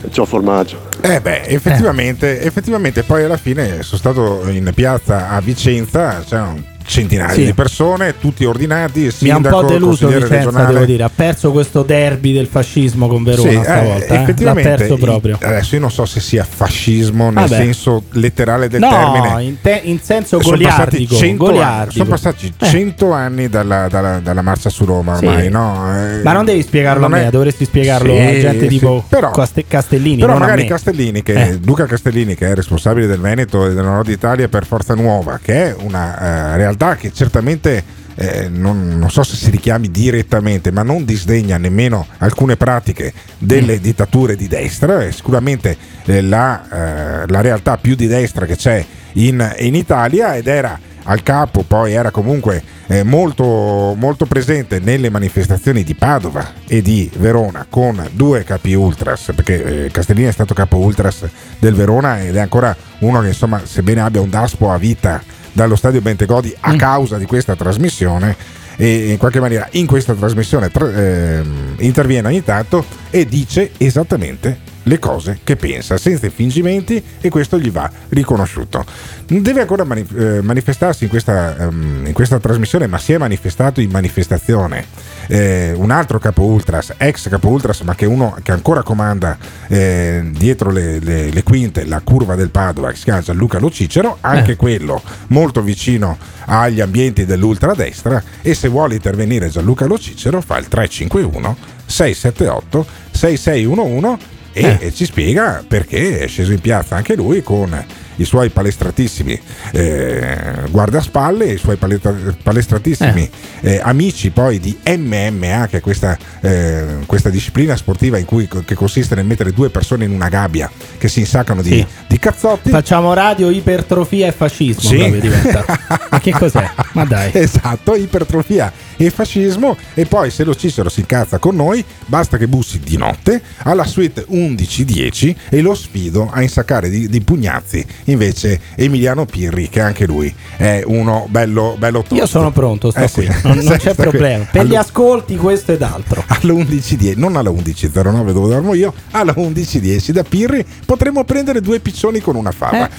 e ciò formaggio. Eh beh, effettivamente, effettivamente poi alla fine sono stato in piazza a Vicenza, c'è un centinaia Sì. di persone, tutti ordinati, Mi ha un sindaco, po' deluso Vicenza, regionale. devo dire. Ha perso questo derby del fascismo con Verona Sì, eh, stavolta. eh. L'ha effettivamente, perso proprio. adesso io non so se sia fascismo nel Vabbè. senso letterale del no, termine. in, te- in senso Sono passati, goliardico. 100 anni, goliardico. sono passati Eh. 100 anni dalla, dalla- dalla marcia su Roma Sì. ormai, no? Eh, Ma non devi spiegarlo non a me, è- dovresti spiegarlo Sì, a gente sì. tipo Però- Caste- Castellini. Però magari. Castellini, che Eh. Luca Castellini, che è responsabile del Veneto e del Nord Italia per Forza Nuova, che è una eh, realtà che certamente eh, non, non so se si richiami direttamente, ma non disdegna nemmeno alcune pratiche delle Mm. dittature di destra. È sicuramente eh, la, eh, la realtà più di destra che c'è in, in Italia ed era al capo, poi era comunque eh, molto, molto presente nelle manifestazioni di Padova e di Verona con due capi ultras, perché eh, Castellini è stato capo ultras del Verona ed è ancora uno che insomma sebbene abbia un daspo a vita dallo stadio Bentegodi a causa di questa trasmissione e in qualche maniera in questa trasmissione tra- ehm, interviene ogni tanto e dice esattamente le cose che pensa senza fingimenti e questo gli va riconosciuto deve ancora mani- eh, manifestarsi in questa, ehm, in questa trasmissione ma si è manifestato in manifestazione eh, un altro capo ultras ex capo ultras ma che uno che ancora comanda eh, dietro le, le- le quinte la curva del Padova che si chiama Gianluca Lo Cicero anche Eh. quello molto vicino agli ambienti dell'ultradestra e se vuole intervenire Gianluca Lo Cicero fa il 351 678 6611 e Eh. ci spiega perché è sceso in piazza anche lui con i suoi palestratissimi eh, guardaspalle, i suoi palestra- palestratissimi eh, amici poi di MMA, che è questa, eh, questa disciplina sportiva in cui, che consiste nel mettere due persone in una gabbia che si insaccano di, Sì. di cazzotti. Facciamo radio, ipertrofia e fascismo. Sì. Ma che cos'è? Ma dai. [laughs] Esatto, ipertrofia e fascismo. E poi se lo Cicero si incazza con noi, basta che bussi di notte alla suite 1110 e lo sfido a insaccare di, di pugnazzi invece Emiliano Pirri, che anche lui è uno bello, bello tosto. Io sono pronto, sto Eh sì. qui. Non, non Sei- [laughs] c'è stai qui. problema. Per gli Allora- ascolti, questo ed altro. [laughs] alle 11.10, non alle 11.09 dove dormo io, alle 11.10 da Pirri potremmo prendere due piccioni con una fava.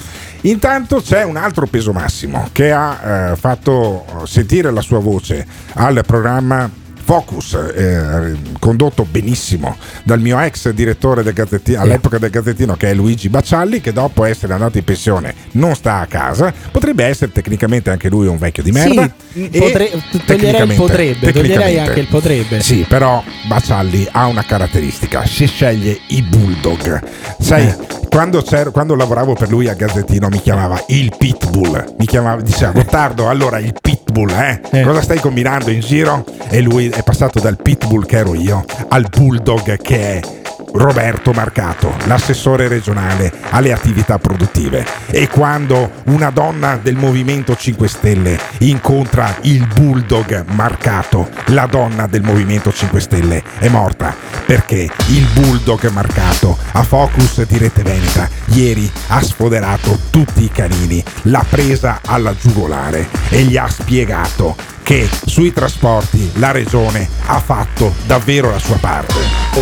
Intanto c'è un altro peso massimo che ha eh, fatto sentire la sua voce al programma Focus, eh, condotto benissimo dal mio ex direttore del Gazzettino, all'epoca del Gazzettino che è Luigi Baccialli, che dopo essere andato in pensione non sta a casa, potrebbe essere tecnicamente anche lui un vecchio di merda. Sì, potre- toglierei il potrebbe, toglierei anche il potrebbe. Sì, però Baccialli ha una caratteristica, si sceglie i bulldog. Sai, Eh. Quando, quando lavoravo per lui a Gazzettino mi chiamava il pitbull, mi chiamava, diceva Gottardo, allora il pitbull, eh? Eh. Cosa stai combinando in giro? E lui è passato dal pitbull che ero io al bulldog che è Roberto Marcato, l'assessore regionale alle attività produttive. E quando una donna del Movimento 5 Stelle incontra il bulldog Marcato, la donna del Movimento 5 Stelle è morta perché il bulldog Marcato a Focus di Rete Veneta ieri ha sfoderato tutti i canini, l'ha presa alla giugolare e gli ha spiegato che sui trasporti la regione ha fatto davvero la sua parte.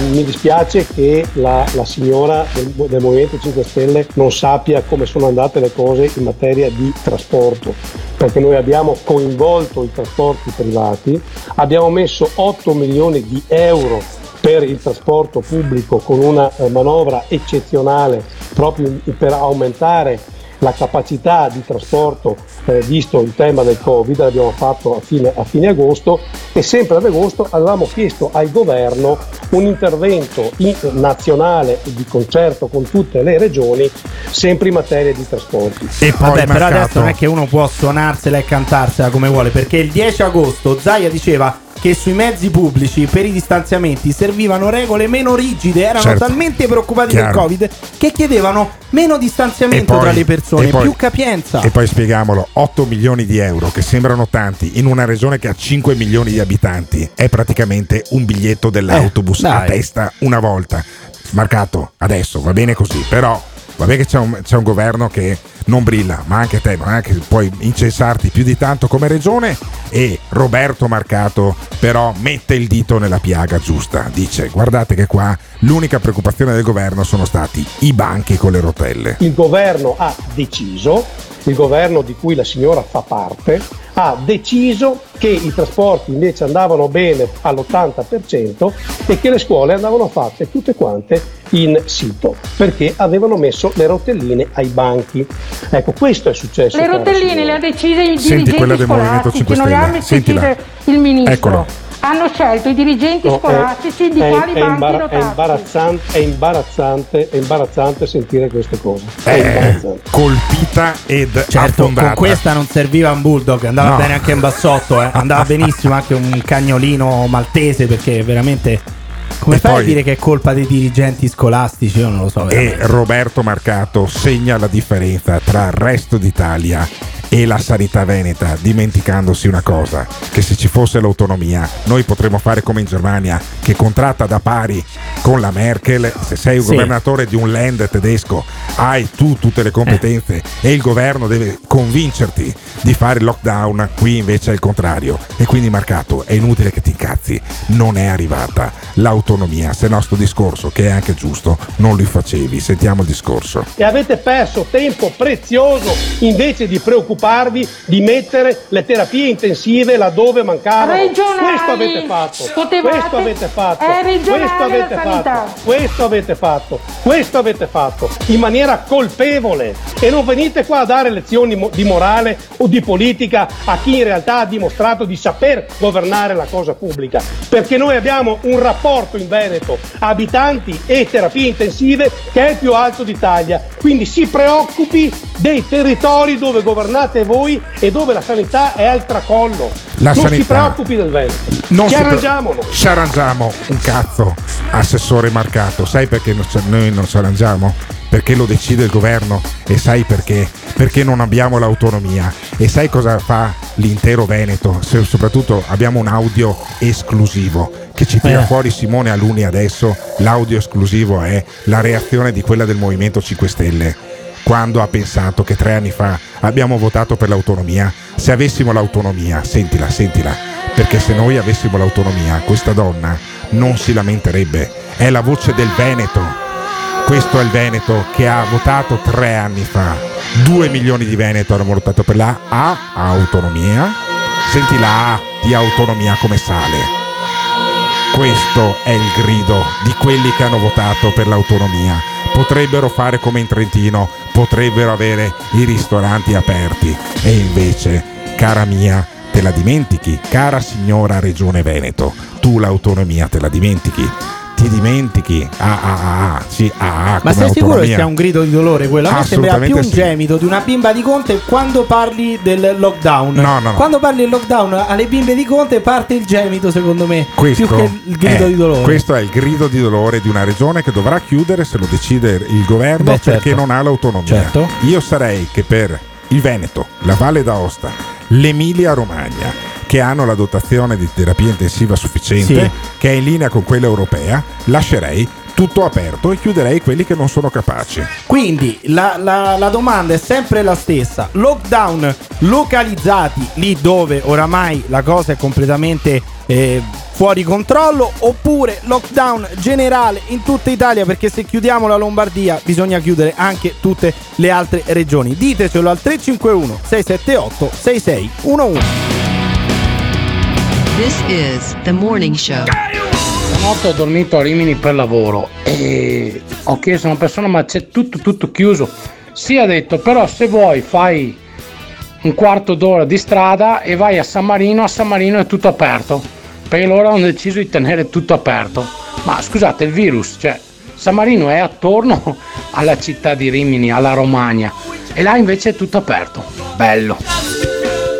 Mi dispiace che la, la signora del, del Movimento 5 Stelle non sappia come sono andate le cose in materia di trasporto, perché noi abbiamo coinvolto i trasporti privati, abbiamo messo 8 milioni di euro per il trasporto pubblico con una eh, manovra eccezionale proprio per aumentare la capacità di trasporto eh, visto il tema del Covid, l'abbiamo fatto a fine, a fine agosto e sempre ad agosto avevamo chiesto al governo un intervento in- nazionale di concerto con tutte le regioni sempre in materia di trasporti. E poi Vabbè, però adesso non è che uno può suonarsela e cantarsela come vuole, perché il 10 agosto Zaia diceva che sui mezzi pubblici per i distanziamenti servivano regole meno rigide, erano Certo. talmente preoccupati Chiaro. del Covid che chiedevano meno distanziamento tra le persone, poi- più capienza. E poi spieghiamolo, 8 milioni di euro che sembrano tanti in una regione che ha 5 milioni di abitanti è praticamente un biglietto dell'autobus Eh, a testa una volta. Marcato, adesso va bene così, però va bene che c'è un, c'è un governo che non brilla, ma anche te non è che puoi incensarti più di tanto come regione e Roberto Marcato però mette il dito nella piaga giusta, dice guardate che qua l'unica preoccupazione del governo sono stati i banchi con le rotelle. Il governo ha deciso, il governo di cui la signora fa parte, ha deciso che i trasporti invece andavano bene all'80% e che le scuole andavano fatte tutte quante in sito perché avevano messo le rotelline ai banchi. Ecco, questo è successo. Le rotelline le ha decise i Senti quella dirigenti del Movimento scolastici, 5 non le ha decise il ministro. Eccolo. Hanno scelto i dirigenti No, è- scolastici di è- quali è banchi imbara- è, imbarazzante, è imbarazzante, è imbarazzante sentire queste cose. È È imbarazzante. colpita ed Certo, affondata. con questa non serviva un bulldog, andava No. bene anche in bassotto, eh. andava [laughs] benissimo anche un cagnolino maltese perché veramente... Come E fai poi- a dire che è colpa dei dirigenti scolastici? Io non lo so. e veramente. Roberto Marcato segna la differenza tra il resto d'Italia e la sanità veneta, dimenticandosi una cosa, che se ci fosse l'autonomia noi potremmo fare come in Germania, che contratta da pari con la Merkel, se sei un Sì. governatore di un land tedesco hai tu tutte le competenze e il governo deve convincerti di fare il lockdown, qui invece è il contrario. E quindi Marcato, è inutile che ti incazzi, non è arrivata l'autonomia, se no sto discorso, che è anche giusto, non li facevi. Sentiamo il discorso. E avete perso tempo prezioso invece di preoccuparvi di mettere le terapie intensive laddove mancavano. Regionali. Questo avete fatto. Potevate- Questo avete fatto. Regionale Questo avete fatto. Questo avete fatto. Questo avete fatto in maniera colpevole. E non venite qua a dare lezioni di morale o di politica a chi in realtà ha dimostrato di saper governare la cosa pubblica. Perché noi abbiamo un rapporto in Veneto abitanti e terapie intensive che è il più alto d'Italia. Quindi si preoccupi dei territori dove governate voi e dove la sanità è al tracollo. La non si sanità- preoccupi del Veneto. Non ci si pre- arrangiamo noi. Ci arrangiamo un cazzo, assessore Marcato. Sai perché noi non ci arrangiamo? Perché lo decide il governo e sai perché? Perché non abbiamo l'autonomia. E sai cosa fa l'intero Veneto? Se soprattutto abbiamo un audio esclusivo che ci tira Eh. fuori Simone Aluni adesso. L'audio esclusivo è la reazione di quella del Movimento 5 Stelle quando ha pensato che tre anni fa abbiamo votato per l'autonomia. Se avessimo l'autonomia, sentila, sentila, perché se noi avessimo l'autonomia, questa donna non si lamenterebbe. È la voce del Veneto. Questo è il Veneto che ha votato tre anni fa. Due milioni di Veneto hanno votato per la A, autonomia. Senti la A di autonomia come sale. Questo è il grido di quelli che hanno votato per l'autonomia. Potrebbero fare come in Trentino, potrebbero avere i ristoranti aperti. E invece, cara mia, te la dimentichi, cara signora Regione Veneto, tu l'autonomia te la dimentichi. Ti dimentichi, ah ah ah, ah, sì, ah, ah, Ma sei sicuro che autonomia. sia un grido di dolore quello? A me sembra più un sì. gemito di una bimba di Conte quando parli del lockdown. No, no, no. Quando parli del lockdown alle bimbe di Conte parte il gemito, secondo me, Questo più che il grido è, di dolore. Questo è il grido di dolore di una regione che dovrà chiudere se lo decide il governo Beh, certo. perché non ha l'autonomia. Certo. Io sarei che per il Veneto, la Valle d'Aosta, l'Emilia Romagna, che hanno la dotazione di terapia intensiva sufficiente, Sì. che è in linea con quella europea, lascerei tutto aperto e chiuderei quelli che non sono capaci. Quindi la, la- la domanda è sempre la stessa: lockdown localizzati lì dove oramai la cosa è completamente eh, fuori controllo oppure lockdown generale in tutta Italia perché se chiudiamo la Lombardia bisogna chiudere anche tutte le altre regioni. Ditecelo al 351 678 6611. This is the morning show. Stanotte ho dormito a Rimini per lavoro e ho chiesto a una persona ma c'è tutto tutto chiuso. Sì ha detto però se vuoi fai un quarto d'ora di strada e vai a San Marino, a San Marino è tutto aperto. Perché loro hanno deciso di tenere tutto aperto. Ma scusate, il virus, cioè San Marino è attorno [laughs] alla città di Rimini, alla Romagna e là invece è tutto aperto. Bello.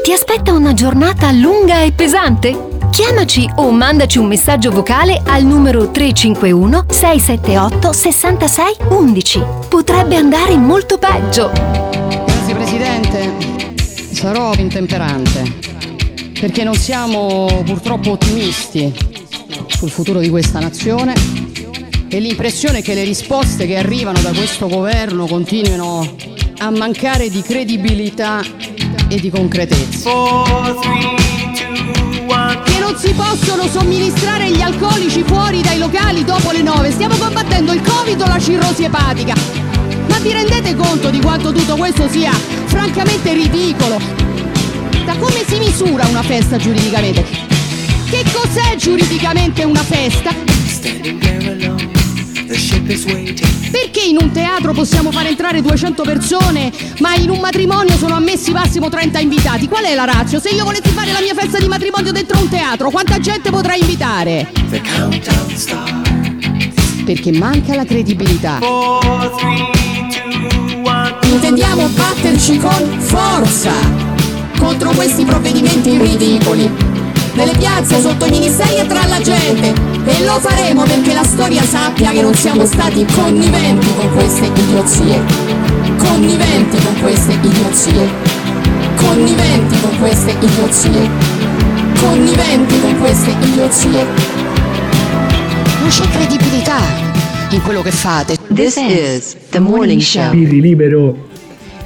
Ti aspetta una giornata lunga e pesante? Chiamaci o mandaci un messaggio vocale al numero 351 678 66 11. Potrebbe andare molto peggio. Grazie Presidente, sarò intemperante perché non siamo purtroppo ottimisti sul futuro di questa nazione e l'impressione è che le risposte che arrivano da questo governo continuino a mancare di credibilità e di concretezza. Che non si possono somministrare gli alcolici fuori dai locali dopo le 9. Stiamo combattendo il Covid o la cirrosi epatica. Ma vi rendete conto di quanto tutto questo sia francamente ridicolo? Da come si misura una festa giuridicamente? Che cos'è giuridicamente una festa? Perché in un teatro possiamo far entrare 200 persone, ma in un matrimonio sono ammessi massimo 30 invitati? Qual è la razza? Se io volessi fare la mia festa di matrimonio dentro un teatro, quanta gente potrei invitare? Perché manca la credibilità. Intendiamo batterci con forza contro questi provvedimenti ridicoli. Nelle piazze, sotto i ministeri e tra la gente. E lo faremo perché la storia sappia che non siamo stati conniventi con queste idiozie. Conniventi con queste idiozie. Conniventi con queste idiozie. Conniventi con queste idiozie. Non c'è credibilità in quello che fate. This is the morning show. Pirri libero.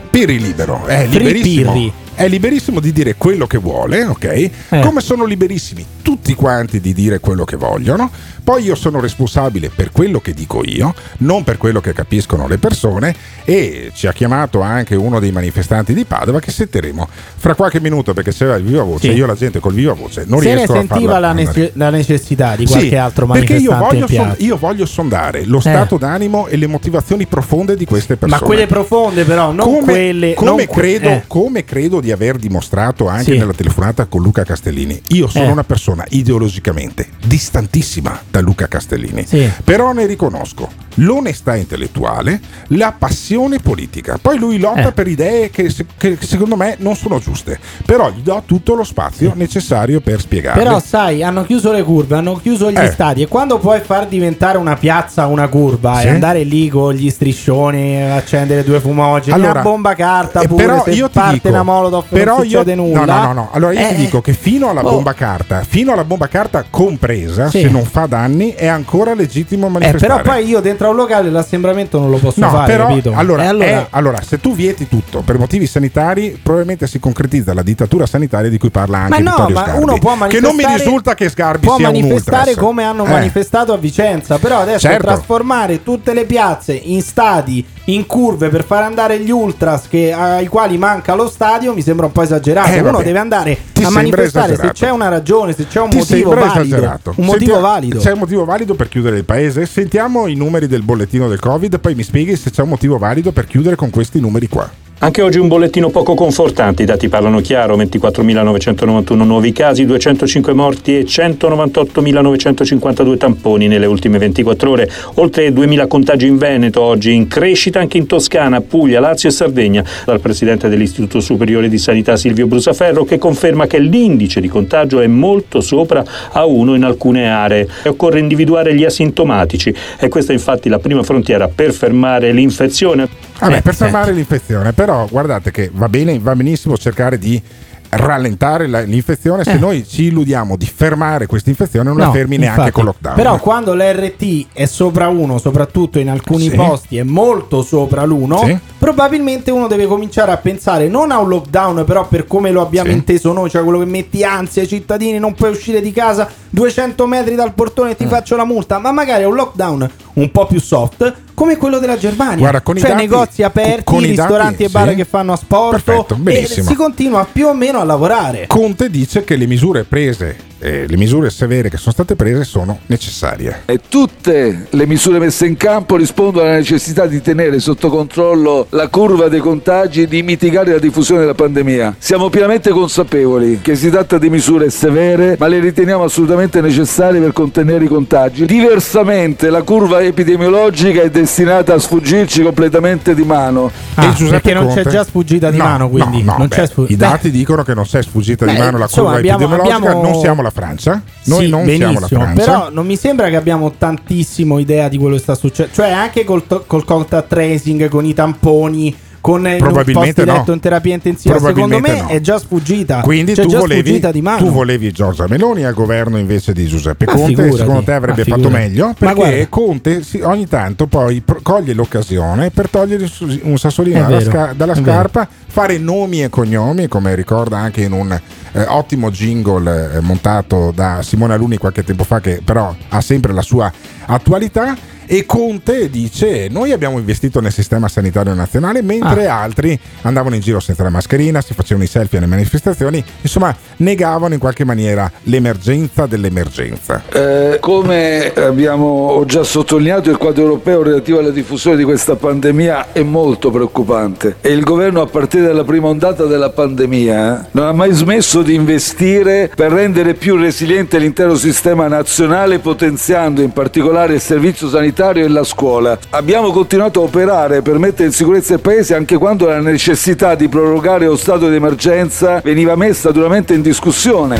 Pirri libero, è Free liberissimo. Pirri. È liberissimo di dire quello che vuole, ok? Come sono liberissimi tutti quanti di dire quello che vogliono. Poi io sono responsabile per quello che dico io, non per quello che capiscono le persone. E ci ha chiamato anche uno dei manifestanti di Padova che sentiremo fra qualche minuto perché c'era il viva voce. Sì. Io la gente col viva voce non Se ne riesco a sentiva farla la, andare. nece- la necessità di qualche Sì, altro perché io manifestante voglio, son- io voglio sondare lo stato d'animo e le motivazioni profonde di queste persone. Ma quelle profonde però, non come, quelle... come non que- credo, eh. come credo di aver dimostrato anche Sì. nella telefonata con Luca Castellini, io sono Eh. una persona ideologicamente distantissima da Luca Castellini, Sì. però ne riconosco l'onestà intellettuale, la passione politica. Poi lui lotta Eh. per idee che, che secondo me non sono giuste, però gli do tutto lo spazio necessario per spiegarle. Però sai, hanno chiuso le curve, hanno chiuso gli Eh. stadi e quando puoi far diventare una piazza una curva Sì. e andare lì con gli striscioni, accendere due fumogeni, Allora, una bomba carta Eh, pure, però io ti parte dico, una molotov però non io, succede nulla. No, no, no, no. Allora io ti Eh, dico che fino alla oh. bomba carta, fino alla bomba carta compresa, Sì. se non fa danni, è ancora legittimo Eh, manifestare. però poi io dentro a un locale l'assembramento non lo posso No, fare, però capito? allora, E allora- è- allora, se tu vieti tutto per motivi sanitari, probabilmente si concretizza la dittatura sanitaria di cui parla anche ma no, Vittorio ma Sgarbi. uno può che manifestare non mi risulta che Sgarbi può sia un manifestare ultras. come hanno Eh. manifestato a Vicenza, però adesso Certo. trasformare tutte le piazze in stadi, in curve per far andare gli ultras che- ai quali manca lo stadio mi sembra un po' esagerato. Eh, Uno vabbè. deve andare Ti a manifestare se esagerato. c'è una ragione, se c'è un Ti motivo valido. esagerato? Un motivo Sentiamo- valido. C'è un motivo valido per chiudere il paese? Sentiamo i numeri del bollettino del Covid, poi mi spieghi se c'è un motivo valido per chiudere con questi numeri qua. Anche oggi un bollettino poco confortante, i dati parlano chiaro, 24.991 nuovi casi, 205 morti e 198.952 tamponi nelle ultime 24 ore, oltre 2.000 contagi in Veneto, oggi in crescita anche in Toscana, Puglia, Lazio e Sardegna, dal Presidente dell'Istituto Superiore di Sanità Silvio Brusaferro che conferma che l'indice di contagio è molto sopra a 1 in alcune aree. E occorre individuare gli asintomatici. E questa è infatti la prima frontiera per fermare l'infezione. Vabbè, per fermare l'infezione, però guardate che va bene, va benissimo cercare di rallentare la- l'infezione, se Eh. noi ci illudiamo di fermare questa infezione non la No, fermi neanche infatti. con lockdown. Però quando l'RT è sopra uno, soprattutto in alcuni Sì. posti, è molto sopra l'uno, Sì. probabilmente uno deve cominciare a pensare non a un lockdown, però per come lo abbiamo Sì. inteso noi, cioè quello che metti ansia ai cittadini, non puoi uscire di casa 200 metri dal portone e ti faccio la multa, ma magari a un lockdown un po' più soft, come quello della Germania. Guarda, con i cioè dati- negozi aperti, con i ristoranti dati, e bar sì. che fanno asporto Perfetto, e si continua più o meno a lavorare. Conte dice che le misure prese, eh, le misure severe che sono state prese sono necessarie. E tutte le misure messe in campo rispondono alla necessità di tenere sotto controllo la curva dei contagi e di mitigare la diffusione della pandemia. Siamo pienamente consapevoli che si tratta di misure severe, ma le riteniamo assolutamente necessarie per contenere i contagi. Diversamente la curva epidemiologica è destinata a sfuggirci completamente di mano. Ah, E Giuseppe perché non c'è Conte? già sfuggita di No, mano, quindi no, no, non beh, c'è sfu- I dati dicono che non si è sfuggita di Beh, mano la insomma, curva abbiamo- epidemiologica, abbiamo- non siamo la Francia. Noi Sì, non siamo la Francia. Però non mi sembra che abbiamo tantissimo idea di quello che sta succedendo. Cioè, anche col, to- col contact tracing, con i tamponi, con i Probabilmente posti no. in terapia intensiva. Secondo me no. è già sfuggita. Quindi Cioè, tu, già volevi, sfuggita di mano. tu volevi Giorgia Meloni al governo invece di Giuseppe Conte. figurati, secondo te avrebbe fatto meglio? Ma Perché. Conte si- ogni tanto poi coglie l'occasione per togliere un sassolino vero, sca- dalla scarpa, fare nomi e cognomi, come ricorda anche in un eh, ottimo jingle eh, montato da Simone Aluni qualche tempo fa, che però ha sempre la sua attualità. E Conte dice: Noi abbiamo investito nel sistema sanitario nazionale, mentre Ah. altri andavano in giro senza la mascherina, si facevano i selfie alle manifestazioni, insomma, negavano in qualche maniera l'emergenza dell'emergenza. Eh, come abbiamo ho già sottolineato, il quadro europeo relativo alla diffusione di questa pandemia è molto preoccupante e il governo a partire dalla prima ondata della pandemia non ha mai smesso di investire per rendere più resiliente l'intero sistema nazionale, potenziando in particolare il servizio sanitario e la scuola. Abbiamo continuato a operare per mettere in sicurezza il paese anche quando la necessità di prorogare lo stato di emergenza veniva messa duramente in discussione.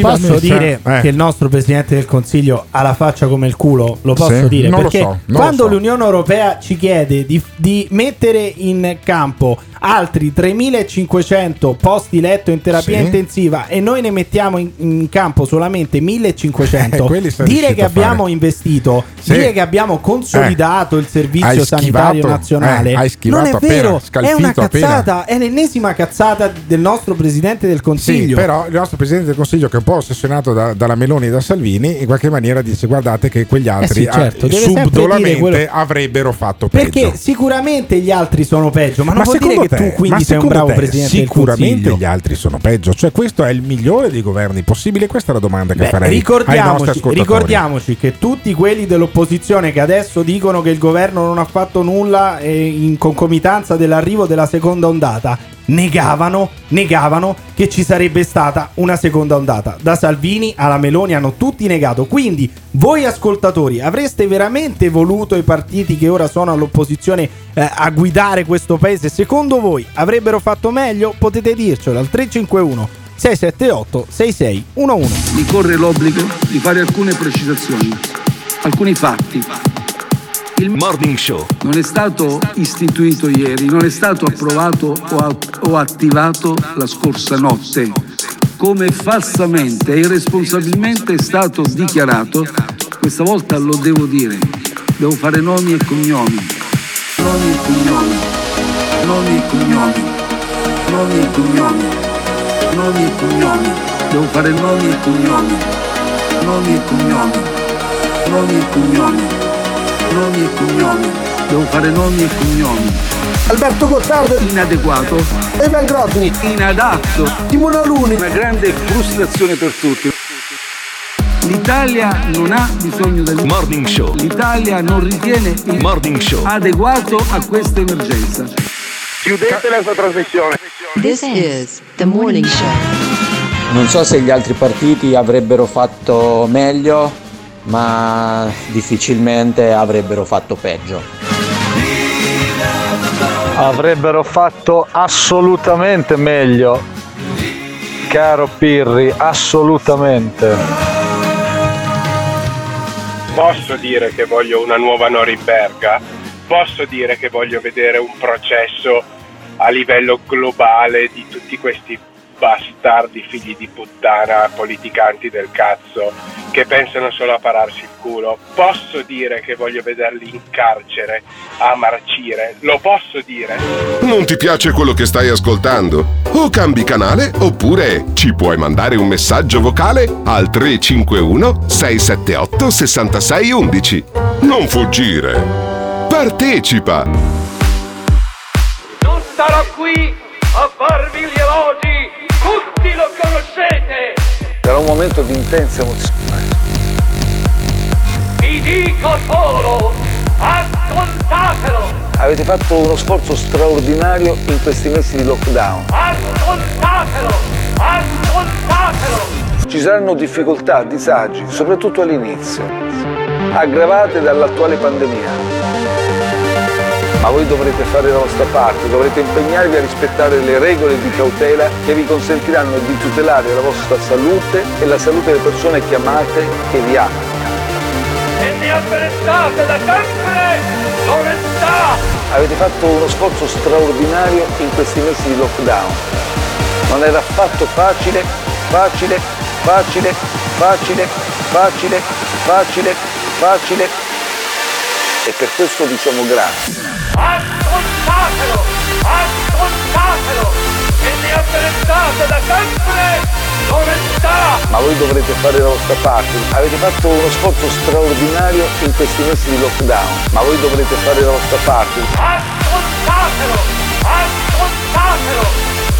Posso dire eh. che il nostro Presidente del Consiglio ha la faccia come il culo? Lo posso Sì, dire? non lo Perché so, non lo quando so. l'Unione Europea ci chiede di, di mettere in campo altri 3.500 posti letto in terapia Sì. intensiva e noi ne mettiamo in, in campo solamente 1.500, [laughs] Eh, dire che fare. abbiamo investito, Sì. dire che abbiamo consolidato il servizio sanitario nazionale, eh, non è appena, vero, è una scalfito appena. cazzata, è l'ennesima cazzata del nostro Presidente del Sì, Consiglio. però il nostro Presidente del Consiglio, che è un po' ossessionato da- dalla Meloni e da Salvini, in qualche maniera dice: Guardate che quegli altri sì, certo, ah, dire subdolamente quello- avrebbero fatto peggio. Perché sicuramente gli altri sono peggio, ma non Ma vuol dire secondo che te- tu quindi sei un bravo te presidente del Sicuramente gli altri sono peggio. Cioè, questo è il migliore dei governi possibili. Questa è la domanda che Beh, farei ricordiamoci, ricordiamoci che tutti quelli dell'opposizione che adesso dicono che il governo non ha fatto nulla eh, in concomitanza dell'arrivo della seconda ondata negavano, negavano che ci sarebbe stata una seconda ondata. Da Salvini alla Meloni hanno tutti negato. Quindi voi ascoltatori avreste veramente voluto i partiti che ora sono all'opposizione eh, a guidare questo paese? Secondo voi avrebbero fatto meglio? Potete dircelo al 351 678 6611. mi corre l'obbligo di fare alcune precisazioni, alcuni fatti. Il Morning Show. non è stato istituito ieri, non è stato approvato o, attivato la scorsa notte, come falsamente e irresponsabilmente è stato dichiarato. Questa volta lo devo dire, devo fare nomi e cognomi, nomi e cognomi, nomi e cognomi, nomi e cognomi. Nomi e cognomi, devo fare nomi e cognomi, nomi e cognomi, nomi e cognomi, nomi e cognomi, devo fare nomi e cognomi. Alberto Gottardo inadeguato, Evan Grosni inadatto, Timone Aluni una grande frustrazione per tutti. L'Italia non ha bisogno del Morning Show. L'Italia non ritiene il Morning Show adeguato a questa emergenza. Chiudete la sua trasmissione. This is the morning show. Non so se gli altri partiti avrebbero fatto meglio, ma difficilmente avrebbero fatto peggio. Avrebbero fatto assolutamente meglio, caro Pirri, assolutamente. Posso dire che voglio una nuova Norimberga? Posso dire che voglio vedere un processo a livello globale di tutti questi bastardi figli di puttana politicanti del cazzo che pensano solo a pararsi il culo? Posso dire che voglio vederli in carcere a marcire? Lo posso dire? Non ti piace quello che stai ascoltando? O cambi canale oppure ci puoi mandare un messaggio vocale al 351 678 6611. Non fuggire. Partecipa. Non starò qui a farvi gli elogi, tutti lo conoscete. Era un momento di intensa emozione. Vi dico solo, ascoltatelo, Avete fatto uno sforzo straordinario in questi mesi di lockdown. ascoltatelo, ascoltatelo. Ci saranno difficoltà, disagi, soprattutto all'inizio, aggravate dall'attuale pandemia. Ma voi dovrete fare la vostra parte, dovrete impegnarvi a rispettare le regole di cautela che vi consentiranno di tutelare la vostra salute e la salute delle persone che amate e vi amano. E ne avvelentate da sempre l'onestà, avete fatto uno sforzo straordinario in questi mesi di lockdown. Non era affatto facile, facile, facile, facile, facile, facile, facile. E per questo diciamo grazie. Ascoltatelo! Ascoltatelo! E ne apprezzate da sempre l'onestà! Ma voi dovrete fare la vostra parte. Avete fatto uno sforzo straordinario in questi mesi di lockdown. Ma voi dovrete fare la vostra parte. Ascoltatelo! Ascoltatelo!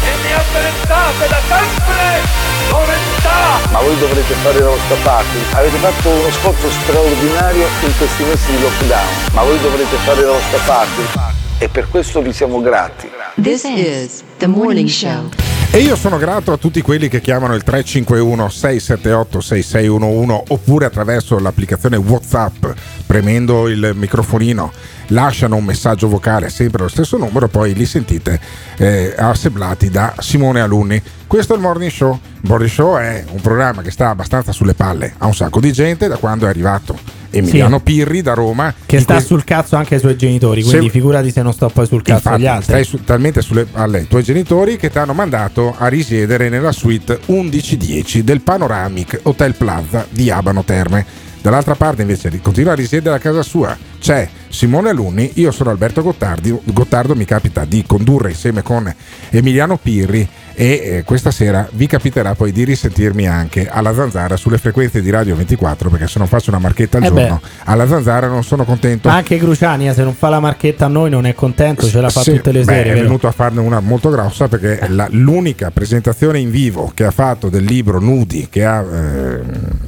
E ne apprezzate da sempre l'onestà! Ma voi dovrete fare la vostra parte. Avete fatto uno sforzo straordinario in questi mesi di lockdown. Ma voi dovrete fare la vostra parte. E per questo vi siamo grati. This is the morning show. E io sono grato a tutti quelli che chiamano il 351 678 6611 oppure attraverso l'applicazione WhatsApp premendo il microfonino lasciano un messaggio vocale sempre allo stesso numero poi li sentite eh, assemblati da Simone Alunni. Questo è il Morning Show. Il Morning Show è un programma che sta abbastanza sulle palle a un sacco di gente da quando è arrivato Emiliano Sì. Pirri da Roma Che sta que- sul cazzo anche ai suoi genitori, quindi Se- figurati se non sto poi sul cazzo Infatti, agli altri. stai su- talmente sulle palle ai tuoi genitori che ti hanno mandato a risiedere nella suite 1110 del Panoramic Hotel Plaza di Abano Terme. Dall'altra parte invece di- continua a risiedere a casa sua c'è Simone Alunni, io sono Alberto Gottardi, Gottardo mi capita di condurre insieme con Emiliano Pirri e eh, questa sera vi capiterà poi di risentirmi anche alla Zanzara sulle frequenze di Radio 24 perché se non faccio una marchetta al Eh giorno alla Zanzara non sono contento. Ma anche Cruciani, se non fa la marchetta a noi, non è contento, ce la fa Sì, tutte le beh, sere. È vero? venuto a farne una molto grossa perché la- l'unica presentazione in vivo che ha fatto del libro Nudi che ha, eh,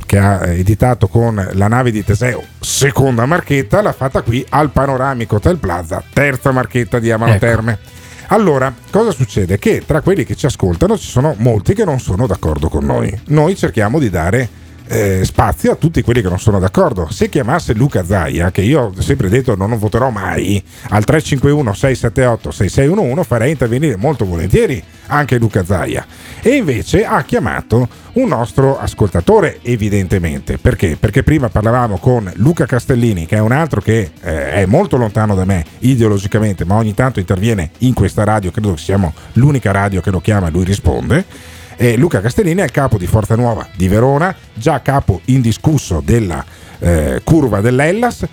che ha editato con la nave di Teseo, seconda marchetta, l'ha fatta qui al Panoramico Hotel Plaza, terza marchetta di Amano Ecco. Terme. Allora, cosa succede? Che tra quelli che ci ascoltano ci sono molti che non sono d'accordo con noi. Noi cerchiamo di dare eh, spazio a tutti quelli che non sono d'accordo. Se chiamasse Luca Zaia, che io ho sempre detto non voterò mai, al 351 678 6611 farei intervenire molto volentieri anche Luca Zaia. E invece ha chiamato un nostro ascoltatore, evidentemente. Perché? Perché prima parlavamo con Luca Castellini, che è un altro che eh, è molto lontano da me ideologicamente, ma ogni tanto interviene in questa radio, credo che siamo l'unica radio che lo chiama e lui risponde. E Luca Castellini è il capo di Forza Nuova di Verona, già capo indiscusso della eh, curva dell'Ellas,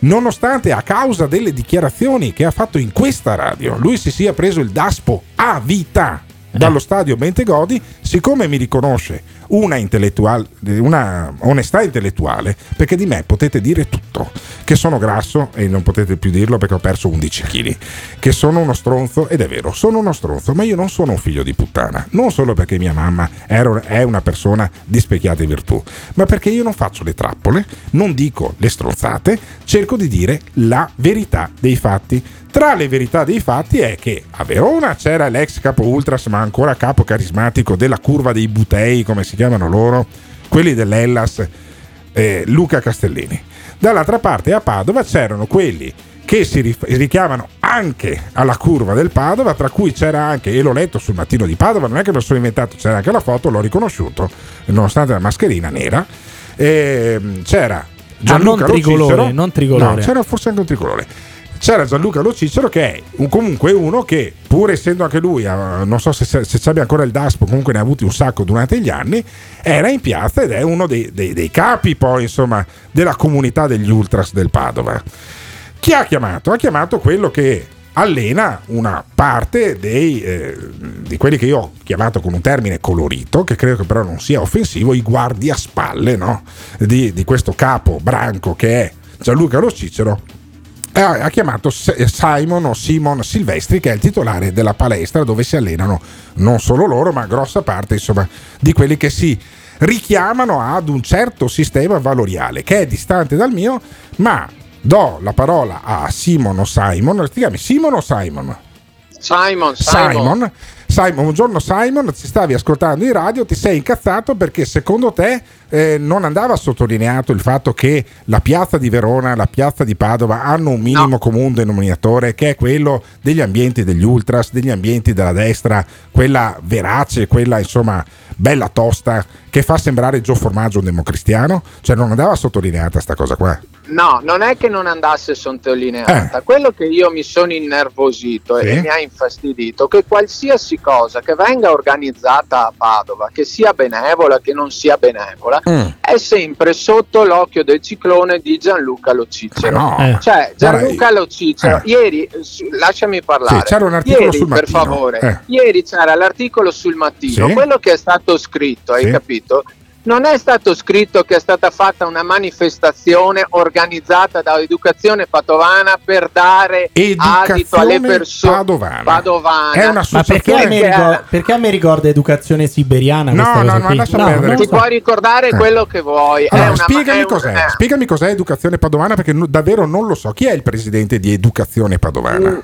nonostante a causa delle dichiarazioni che ha fatto in questa radio, lui si sia preso il DASPO a vita dallo stadio Bentegodi, siccome mi riconosce una, intellettuale, una onestà intellettuale, perché di me potete dire tutto, che sono grasso e non potete più dirlo perché ho perso 11 kg, che sono uno stronzo ed è vero, sono uno stronzo, ma io non sono un figlio di puttana, non solo perché mia mamma è una persona di specchiate virtù, ma perché io non faccio le trappole, non dico le stronzate, cerco di dire la verità dei fatti. Tra le verità dei fatti è che a Verona c'era l'ex capo Ultras, ma ancora capo carismatico della curva dei Butei, come si chiamano loro, quelli dell'Ellas, eh, Luca Castellini. Dall'altra parte a Padova c'erano quelli che si richiamano anche alla curva del Padova, tra cui c'era anche, e l'ho letto sul mattino di Padova, non è che me lo sono inventato, c'era anche la foto, l'ho riconosciuto, nonostante la mascherina nera, ehm, c'era Gianluca Ah, non tricolore, Lo Cicero. non tricolore. No, c'era forse anche un tricolore. C'era Gianluca Lo Cicero che è un- comunque uno che, pur essendo anche lui, eh, non so se, se, se abbia ancora il DASPO, comunque ne ha avuti un sacco durante gli anni, era in piazza ed è uno dei, dei- dei capi poi, insomma, della comunità degli Ultras del Padova. Chi ha chiamato? Ha chiamato quello che allena una parte dei, eh, di quelli che io ho chiamato con un termine colorito, che credo che però non sia offensivo, i guardiaspalle no? di, di questo capo branco che è Gianluca Lo Cicero. E Ha, chiamato Simon o Simon Silvestri, che è il titolare della palestra dove si allenano non solo loro, ma grossa parte insomma, di quelli che si richiamano ad un certo sistema valoriale che è distante dal mio, ma do la parola a Simon o Simon. Ti chiami Simon o Simon? Simon, Simon. Simon. Simon, buongiorno Simon, ci stavi ascoltando in radio, ti sei incazzato perché secondo te eh, non andava sottolineato il fatto che la piazza di Verona e la piazza di Padova hanno un minimo comune denominatore che è quello degli ambienti degli ultras, degli ambienti della destra, quella verace, quella insomma bella tosta che fa sembrare Gio Formaggio un democristiano? Cioè non andava sottolineata sta cosa qua? No, non è che non andasse sottolineata. Quello che io mi sono innervosito Sì. e mi ha infastidito, che qualsiasi cosa che venga organizzata a Padova, che sia benevola, che non sia benevola, Mm. è sempre sotto l'occhio del ciclone di Gianluca Lo Cicero. Ma no. Eh. Cioè, Gianluca Guarda, Lo Cicero, eh. ieri, eh, lasciami parlare, Sì, c'era un articolo ieri, sul per Mattino. favore, Eh. ieri c'era l'articolo sul mattino, Sì. quello che è stato scritto, hai capito? Non è stato scritto che è stata fatta una manifestazione organizzata da Educazione Padovana per dare adito alle Educazione persone Padovana. Padovana. È una Ma perché a, me Perché- ricor- perché a me ricorda educazione siberiana? No, questa no, ma qui? lascia No, perdere. non Ti so. puoi ricordare Eh. quello che vuoi. è Allora, una- spiegami, è un- cos'è, eh. spiegami cos'è Educazione Padovana perché no- davvero non lo so. Chi è il presidente di Educazione Padovana? Mm,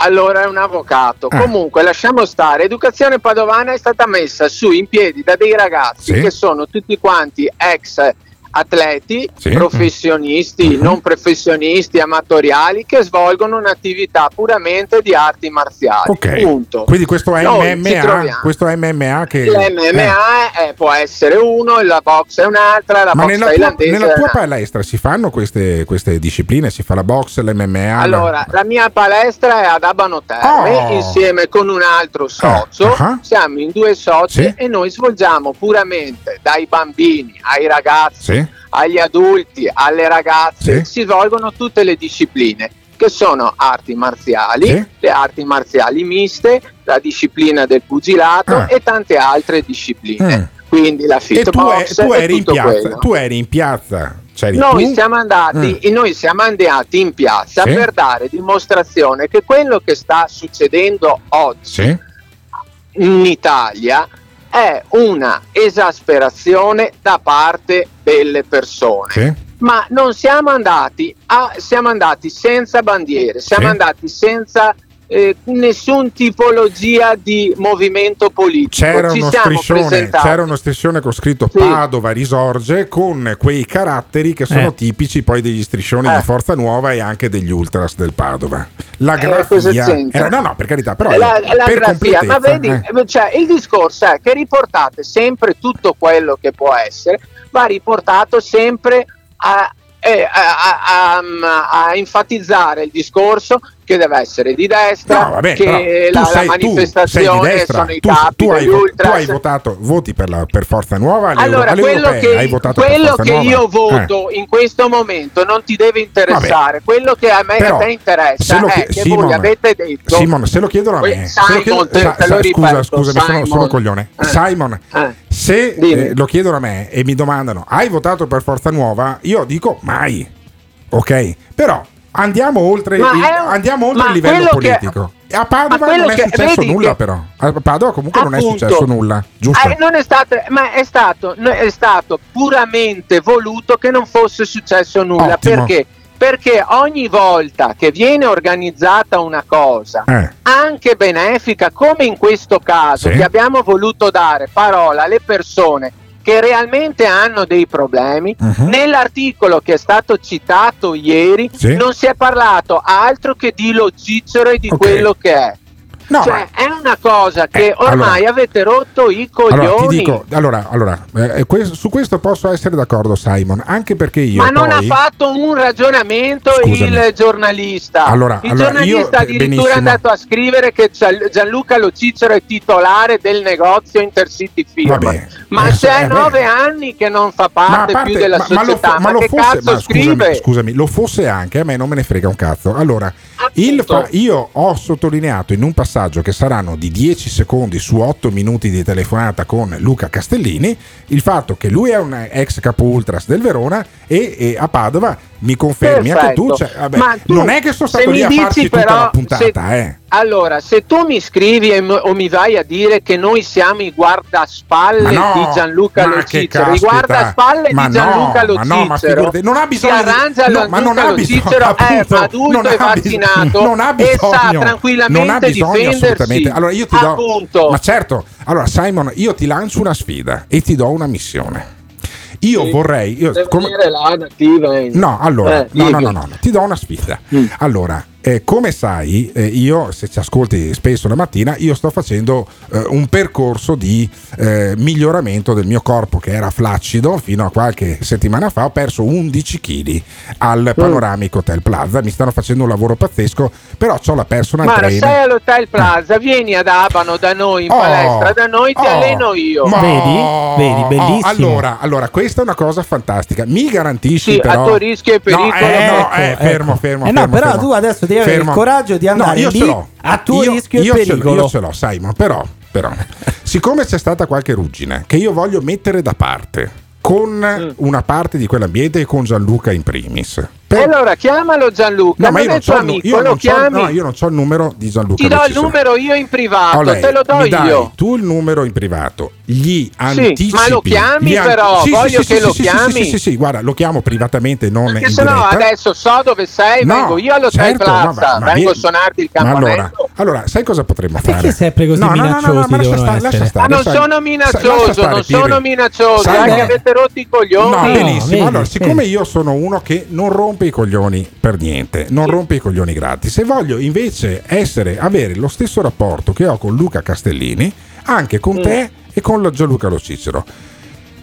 Allora è un avvocato. Ah. Comunque lasciamo stare. Educazione Padovana è stata messa su in piedi da dei ragazzi Sì. che sono tutti quanti ex atleti, Sì. professionisti, Mhm. non professionisti, amatoriali che svolgono un'attività puramente di arti marziali. Ok. Punto. Quindi questo MMA, questo MMA che L'MMA eh. è- può essere uno, la box è un'altra, la Ma box nella tua, thailandese nella è tua palestra si fanno queste, queste discipline? Si fa la box, l'MMA? la- Allora, la mia palestra è ad Abano Terme Oh. insieme con un altro socio. ah. Siamo in due soci Sì. e noi svolgiamo puramente dai bambini ai ragazzi, Sì. Agli adulti, alle ragazze. Sì. Si svolgono tutte le discipline che sono arti marziali, Sì. le arti marziali miste, la disciplina del pugilato Ah. e tante altre discipline. Mm. Quindi la E tu, fitbox e- tu e eri tutto piazza, quello. tu eri in piazza, Noi tu? siamo, andati, e noi siamo andati in piazza Sì. per dare dimostrazione che quello che sta succedendo oggi Sì. in Italia è una esasperazione da parte delle persone. Sì. Ma non siamo andati, a, siamo andati senza bandiere, siamo Sì. andati senza eh, nessun tipologia di movimento politico. C'era Ci uno, siamo striscione, presentati. c'era uno striscione con scritto Sì. Padova risorge con quei caratteri che sono Eh. tipici poi degli striscioni Eh. di Forza Nuova e anche degli ultras del Padova. La Eh, grafia era- no, no, per carità, però la, la per grafia, ma vedi, eh. cioè, il discorso è che riportate sempre tutto quello che può essere, va riportato sempre a, eh, a- a- a- a enfatizzare il discorso che deve essere di destra, No, vabbè, che la, la sei, di manifestazione destra, sono i tu, capi tu hai, tu hai votato, voti per, la, per Forza Nuova allora, quello che, quello che io Eh. voto in questo momento non ti deve interessare. Quello che a me Però, a te interessa è che Simon, voi avete detto Simon, se lo chiedono a me, Eh, se lo Simon, chiedo- te- sa- te lo sa- ripeto, scusa, scusami, sono, Simon. sono coglione. Eh. Simon, Eh. se eh, lo chiedono a me e mi domandano, hai votato per Forza Nuova? Io dico mai. Ok, però andiamo oltre, il, un- andiamo oltre il livello che- politico. E a Padova non è che- successo vedi nulla, che- però. A Padova comunque non è Appunto. successo nulla, giusto? Eh, non è stato, ma è stato, è stato puramente voluto che non fosse successo nulla. Ottimo. Perché? Perché ogni volta che viene organizzata una cosa, Eh. anche benefica, come in questo caso, Sì. che abbiamo voluto dare parola alle persone che realmente hanno dei problemi, Mhm. nell'articolo che è stato citato ieri Sì. non si è parlato altro che di Lo Cicero e di Ok. quello che è. No, cioè, è una cosa che Eh, ormai allora- avete rotto i coglioni. Allora, dico, allora, allora eh, que- su questo posso essere d'accordo, Simon, anche perché io Ma non poi... ha fatto un ragionamento Scusami. il giornalista. Allora, il allora, giornalista io- addirittura benissimo. è andato a scrivere che Gian- Gianluca Lo Cicero è titolare del negozio Intercity Film. Vabbè. Ma Eh, c'è eh, nove anni che non fa Ma parte, parte- più della ma- ma lo società. fo- Ma, lo che fosse- cazzo ma scusami, scrive? scusami, lo fosse anche, a me non me ne frega un cazzo. Allora, il fa- io ho sottolineato in un passaggio che saranno di 10 secondi su 8 minuti di telefonata con Luca Castellini il fatto che lui è un ex capo ultras del Verona e, e a Padova mi confermi anche tu, Perfetto. cioè, vabbè, tu, non è che sono stato lì a farci tutta però, la puntata, se- eh. Allora, se tu mi scrivi m- o mi vai a dire che noi siamo i guardaspalle no, di Gianluca Lo Cicero, i guardaspalle Ma di Gianluca no, Lo ma no, figurati, non ha bisogno si di- arrangia no, ma non Gianluca ha bisogno, Cicero appunto, è adulto non e bisogno- vaccinato non ha e sa bisogno, tranquillamente non ha bisogno assolutamente. Allora io ti do Appunto. Ma certo, allora Simon, io ti lancio una sfida e ti do una missione. Io Sì. vorrei io, come- là, nativa, eh. No, allora, Eh, no, no, no, no, ti do una sfida. Mm. Allora, eh, come sai, eh, io se ci ascolti spesso la mattina, io sto facendo eh, un percorso di eh, miglioramento del mio corpo che era flaccido fino a qualche settimana fa. Ho perso 11 kg al Panoramic Hotel Plaza. Mi stanno facendo un lavoro pazzesco, però ho la personal Ma trainer. sei all'Hotel Plaza, vieni ad Abano da noi in Oh, palestra, da noi ti oh, alleno io. Ma- Vedi? Oh, allora, allora, questa è una cosa fantastica. Mi garantisci Sì, però... a tuo rischio e pericolo. No, eh, no, Ecco, eh, ecco. fermo, fermo. Eh no, fermo, però fermo. tu adesso devi avere Fermo. il coraggio di andare No, io lì ce l'ho. a tuo Io- rischio e io ce l'ho, pericolo. io ce l'ho, Simon, però, però siccome c'è stata qualche ruggine che io voglio mettere da parte con Mm. una parte di quell'ambiente e con Gianluca in primis. E allora chiamalo Gianluca, No, ma io non, nu- amico, io lo non chiami. no, io non ho il numero di Gianluca. Ti do il numero io in privato, Olè, te lo do mi dai io. tu il numero in privato, gli anticipi. ma lo chiami an- però, Sì, sì, voglio sì, che sì, lo sì, sì, chiami. Sì, sì, sì, sì, guarda, lo chiamo privatamente, non Perché in se no adesso so dove sei, No, vengo io all'Hotel certo, no, Plaza, ma- ma vengo a suonarti il campanello. allora, allora, sai cosa potremmo fare? perché sempre così no, no, no, no, minacciosi no, ma lascia devono stare, non sono minaccioso, non sono minaccioso, anche no. avete rotto i coglioni. No, benissimo. allora, siccome io sono uno che non rompe i coglioni per niente, non rompe i coglioni gratis, se voglio invece essere, avere lo stesso rapporto che ho con Luca Castellini, anche con Mm. te e con lo- Gianluca Lo Cicero.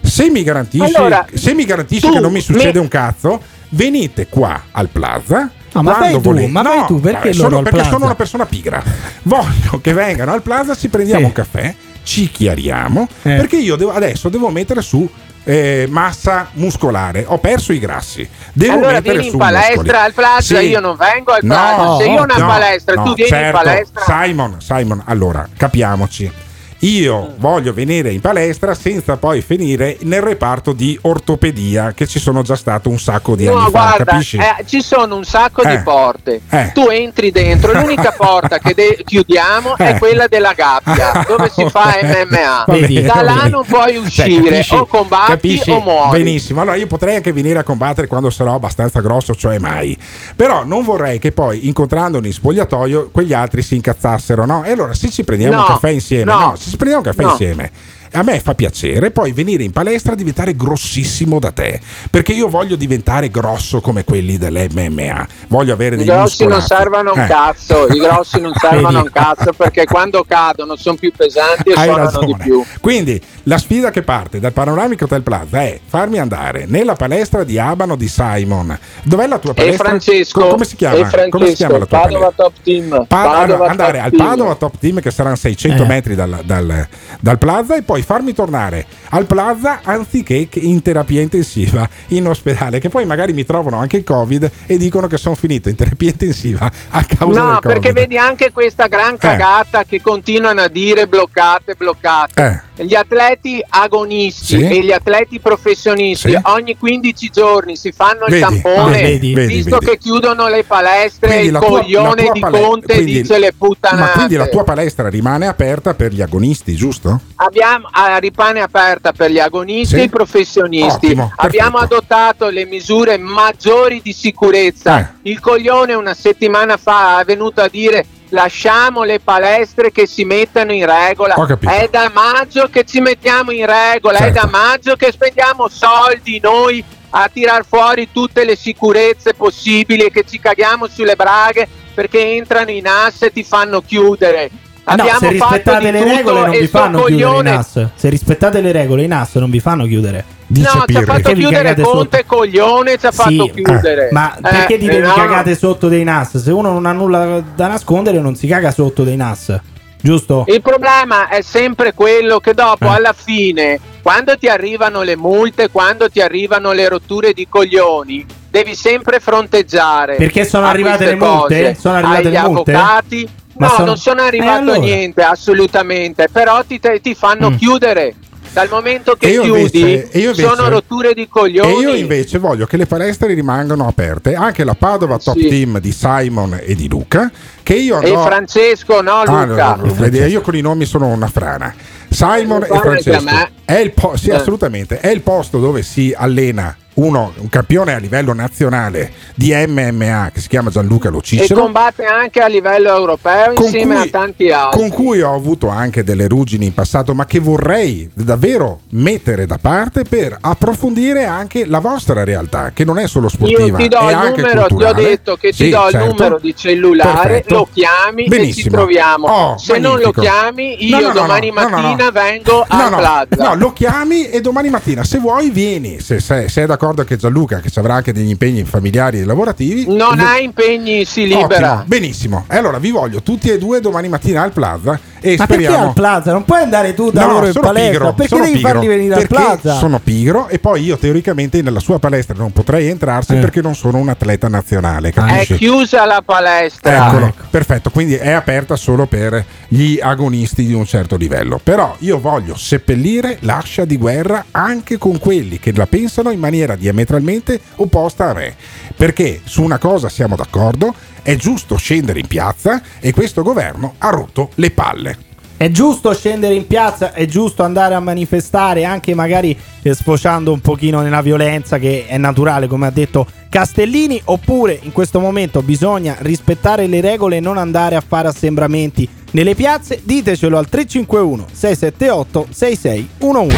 Se mi garantisci, Allora, se mi garantisci che non mi succede mi- un cazzo, venite qua al Plaza. No, ma quando vai tu, volete. ma vai tu, perché sono, al perché sono una persona pigra. Voglio che vengano al Plaza, ci prendiamo Sì. un caffè, ci chiariamo, Eh. perché io devo- adesso devo mettere su eh, massa muscolare. Ho perso i grassi. Devo allora mettere vieni in palestra muscoli. al Plaza, Sì. io non vengo al No, Plaza, se io ho una no, palestra, no, tu vieni certo. in palestra. Simon, Simon, allora capiamoci. Io voglio venire in palestra senza poi finire nel reparto di ortopedia che ci sono già stato un sacco di No, anni fa, guarda, capisci? eh, ci sono un sacco Eh. di porte. Eh. Tu entri dentro, l'unica porta che de- chiudiamo è Eh. quella della gabbia, [laughs] dove si fa MMA. Va bene, da là non puoi Cioè, uscire, capisci- o combatti capisci o muori. Benissimo, allora io potrei anche venire a combattere quando sarò abbastanza grosso, cioè mai. Però non vorrei che poi incontrandoli in spogliatoio quegli altri si incazzassero, no? E allora se ci prendiamo No, un caffè insieme, no, no, ci prendiamo un caffè no. insieme. A me fa piacere poi venire in palestra e diventare grossissimo da te, perché io voglio diventare grosso come quelli dell'MMA, voglio avere I dei grossi non muscolati. servono un Eh. cazzo, i grossi non [laughs] servono un cazzo perché [laughs] quando cadono sono più pesanti e Hai suonano ragione. di più. Quindi la sfida che parte dal Panoramic Hotel Plaza è farmi andare nella palestra di Abano di Simon. Dov'è la tua E palestra? Francesco, Co- come si chiama? e Francesco, come si chiama la tua Padova palestra? Top Team, Pa- Padova allora, andare Top al Team. Padova Top Team che saranno 600 Eh. metri dal, dal- dal Plaza e poi farmi tornare al Plaza anziché in terapia intensiva in ospedale che poi magari mi trovano anche il covid e dicono che sono finito in terapia intensiva a causa No, del covid. perché vedi anche questa gran cagata che continuano a dire bloccate, bloccate. Gli atleti agonisti Sì. e gli atleti professionisti Sì. ogni 15 giorni si fanno il Vedi, tampone, ah, vedi, visto vedi. che chiudono le palestre, Quindi il tua- coglione la tua di pale- Conte quindi- dice le puttanate. ma quindi la tua palestra rimane aperta per gli agonisti giusto? Abbiamo a ripane aperta per gli agonisti Sì. e i professionisti. Ottimo, Abbiamo adottato le misure maggiori di sicurezza. Eh. Il coglione una settimana fa è venuto a dire lasciamo le palestre che si mettano in regola. È da maggio che ci mettiamo in regola, è Certo. da maggio che spendiamo soldi noi a tirar fuori tutte le sicurezze possibili e che ci caghiamo sulle braghe perché entrano in asse e ti fanno chiudere. No, Abbiamo se fatto rispettate le regole non vi fanno chiudere i coglione- NAS. Se rispettate le regole i NAS non vi fanno chiudere. No, ci ha fatto chiudere Conte coglione, ci ha Sì, fatto chiudere. eh, Ma Eh, perché dite eh, vi no. cagate sotto dei NAS? Se uno non ha nulla da nascondere non si caga sotto dei NAS. Giusto? Il problema è sempre quello che dopo, Eh. alla fine, quando ti arrivano le multe, quando ti arrivano le rotture di coglioni, devi sempre fronteggiare. Perché sono arrivate le multe? cose. Sono arrivate le multe? avvocati. Ma no, sono- non sono arrivato Eh, allora? niente, assolutamente. Però ti, te- ti fanno Mm. chiudere. Dal momento che chiudi, invece- invece- sono rotture di coglioni. E io invece voglio che le palestre rimangano aperte, anche la Padova Top Sì. Team di Simon e di Luca, che io E no- Francesco, no, Ah, Luca? no, no, vedi, io con i nomi sono una frana. Simon e Francesco. È il po- sì, Eh. assolutamente. È il posto dove si allena uno, un campione a livello nazionale di MMA che si chiama Gianluca Lo E Cicero. combatte anche a livello europeo insieme cui- a tanti altri. con cui ho avuto anche delle ruggini in passato, ma che vorrei davvero mettere da parte per approfondire anche la vostra realtà, che non è solo sportiva, Io ti do è il anche numero, ti ho culturale. detto che ti Sì, do il certo. numero di cellulare, Perfetto. lo chiami e ci Benissimo. troviamo. Oh, Se non lo magnifico. chiami, io no, no, domani no, mattina vengo a No, no, Plaza. no, lo chiami e domani mattina, se vuoi, vieni. Se, se- se è d'accordo che Gianluca, che ci avrà anche degli impegni familiari e lavorativi, Non ha impegni, si libera. Ottimo, benissimo. E allora vi voglio tutti e due domani mattina al Plaza e Ma perché speriamo. al Plaza? Non puoi andare tu da No, loro in sono palestra? pigro, perché sono devi pigro, farli venire al perché Plaza? Sono pigro e poi io teoricamente nella sua palestra non potrei entrarci Eh. perché non sono un atleta nazionale, È capisci? chiusa la palestra. Eccolo, perfetto, quindi è aperta solo per gli agonisti di un certo livello. Però io voglio seppellire l'ascia di guerra anche con quelli che la pensano in maniera diametralmente opposta a me. Perché su una cosa siamo d'accordo, è giusto scendere in piazza e questo governo ha rotto le palle. È giusto scendere in piazza, è giusto andare a manifestare, anche magari eh, sfociando un pochino nella violenza che è naturale, come ha detto Castellini, oppure in questo momento bisogna rispettare le regole e non andare a fare assembramenti nelle piazze? Ditecelo al 351 678 6611.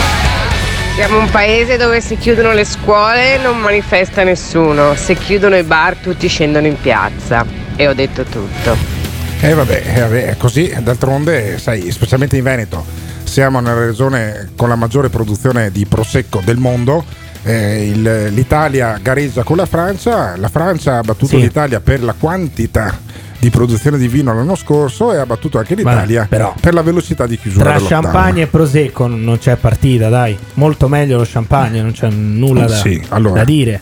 Siamo un paese dove se chiudono le scuole non manifesta nessuno, se chiudono i bar tutti scendono in piazza. E ho detto tutto. E vabbè, eh, vabbè, è così, d'altronde, sai, specialmente in Veneto, siamo nella regione con la maggiore produzione di prosecco del mondo. eh, il- L'Italia gareggia con la Francia, la Francia ha battuto Sì. l'Italia per la quantità di produzione di vino l'anno scorso e ha battuto anche l'Italia però- per la velocità di chiusura Tra champagne e prosecco non c'è partita, dai. Molto meglio lo champagne, non c'è nulla da, Sì, allora, da dire.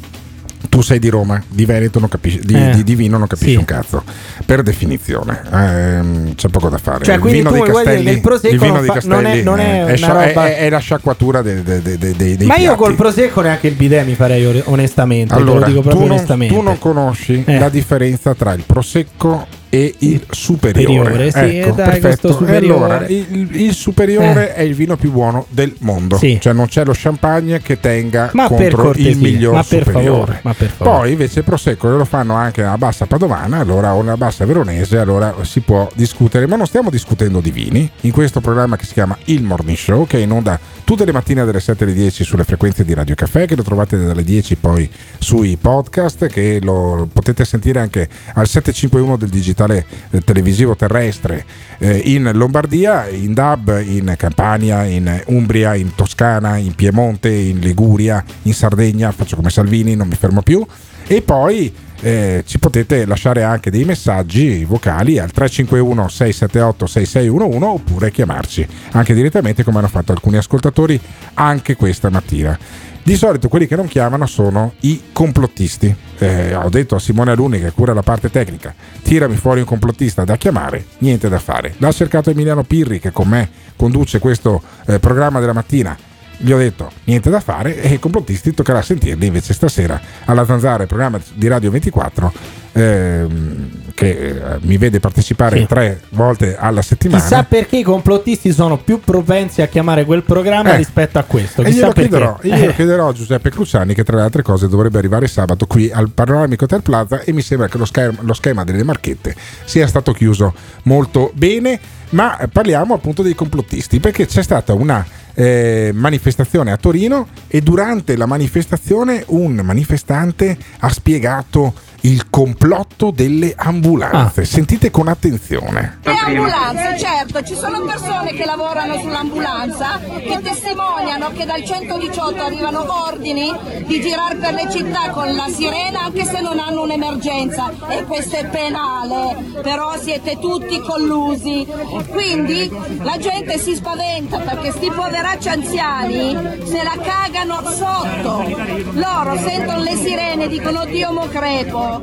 Tu sei di Roma, di Veneto non capisci, di, Eh. di- di vino non capisci Sì. un cazzo. Per definizione, ehm, c'è poco da fare. Cioè, il vino tu dire Castelli, il Prosecco vino non di fa- non è- Castelli non è una scia- è, è- è la sciacquatura dei, dei- dei- dei- dei Ma io piatti. col prosecco neanche il bidet mi farei onestamente. te Allora, lo dico tu proprio non, onestamente. tu non conosci Eh. la differenza tra il prosecco e il superiore. superiore, sì, ecco, eh, dai, perfetto. superiore. Allora, il, il superiore è il vino più buono del mondo. Sì. Cioè non c'è lo champagne che tenga Ma contro il miglior ma per superiore. favore, ma per favore. Poi invece il prosecco lo fanno anche a bassa padovana, allora o nella bassa veronese, allora si può discutere, ma non stiamo discutendo di vini in questo programma che si chiama Il Morning Show, che è in onda tutte le mattine dalle 7 alle 10 sulle frequenze di Radio Caffè, che lo trovate dalle 10 poi sui podcast, che lo potete sentire anche al 751 del digitale eh, televisivo terrestre eh, in Lombardia, in DAB, in Campania, in Umbria, in Toscana, in Piemonte, in Liguria, in Sardegna, faccio come Salvini, non mi fermo più. E poi eh, ci potete lasciare anche dei messaggi vocali al 351 678 6611 oppure chiamarci anche direttamente come hanno fatto alcuni ascoltatori anche questa mattina. Di solito quelli che non chiamano sono i complottisti. Eh, ho detto a Simone Aluni che cura la parte tecnica, tirami fuori un complottista da chiamare, niente da fare. L'ha cercato Emiliano Pirri che con me conduce questo eh, programma della mattina gli ho detto niente da fare e i complottisti toccherà sentirli invece stasera alla Zanzara, il programma di Radio 24 ehm, che eh, mi vede partecipare Sì. tre volte alla settimana. Chissà perché i complottisti sono più propensi a chiamare quel programma Eh. rispetto a questo. E Chissà glielo perché. chiederò, io glielo Eh. chiederò a Giuseppe Cruciani che tra le altre cose dovrebbe arrivare sabato qui al Panoramico Hotel Plaza e mi sembra che lo schema, lo schema delle marchette sia stato chiuso molto bene, ma parliamo appunto dei complottisti perché c'è stata una eh, manifestazione a Torino e durante la manifestazione un manifestante ha spiegato il complotto delle ambulanze. Sentite con attenzione. Le ambulanze, certo, ci sono persone che lavorano sull'ambulanza che testimoniano che dal 118 arrivano ordini di girare per le città con la sirena anche se non hanno un'emergenza e questo è penale, però siete tutti collusi. Quindi la gente si spaventa perché sti poveracci anziani se la cagano sotto. Loro sentono le sirene, dicono Dio mo crepo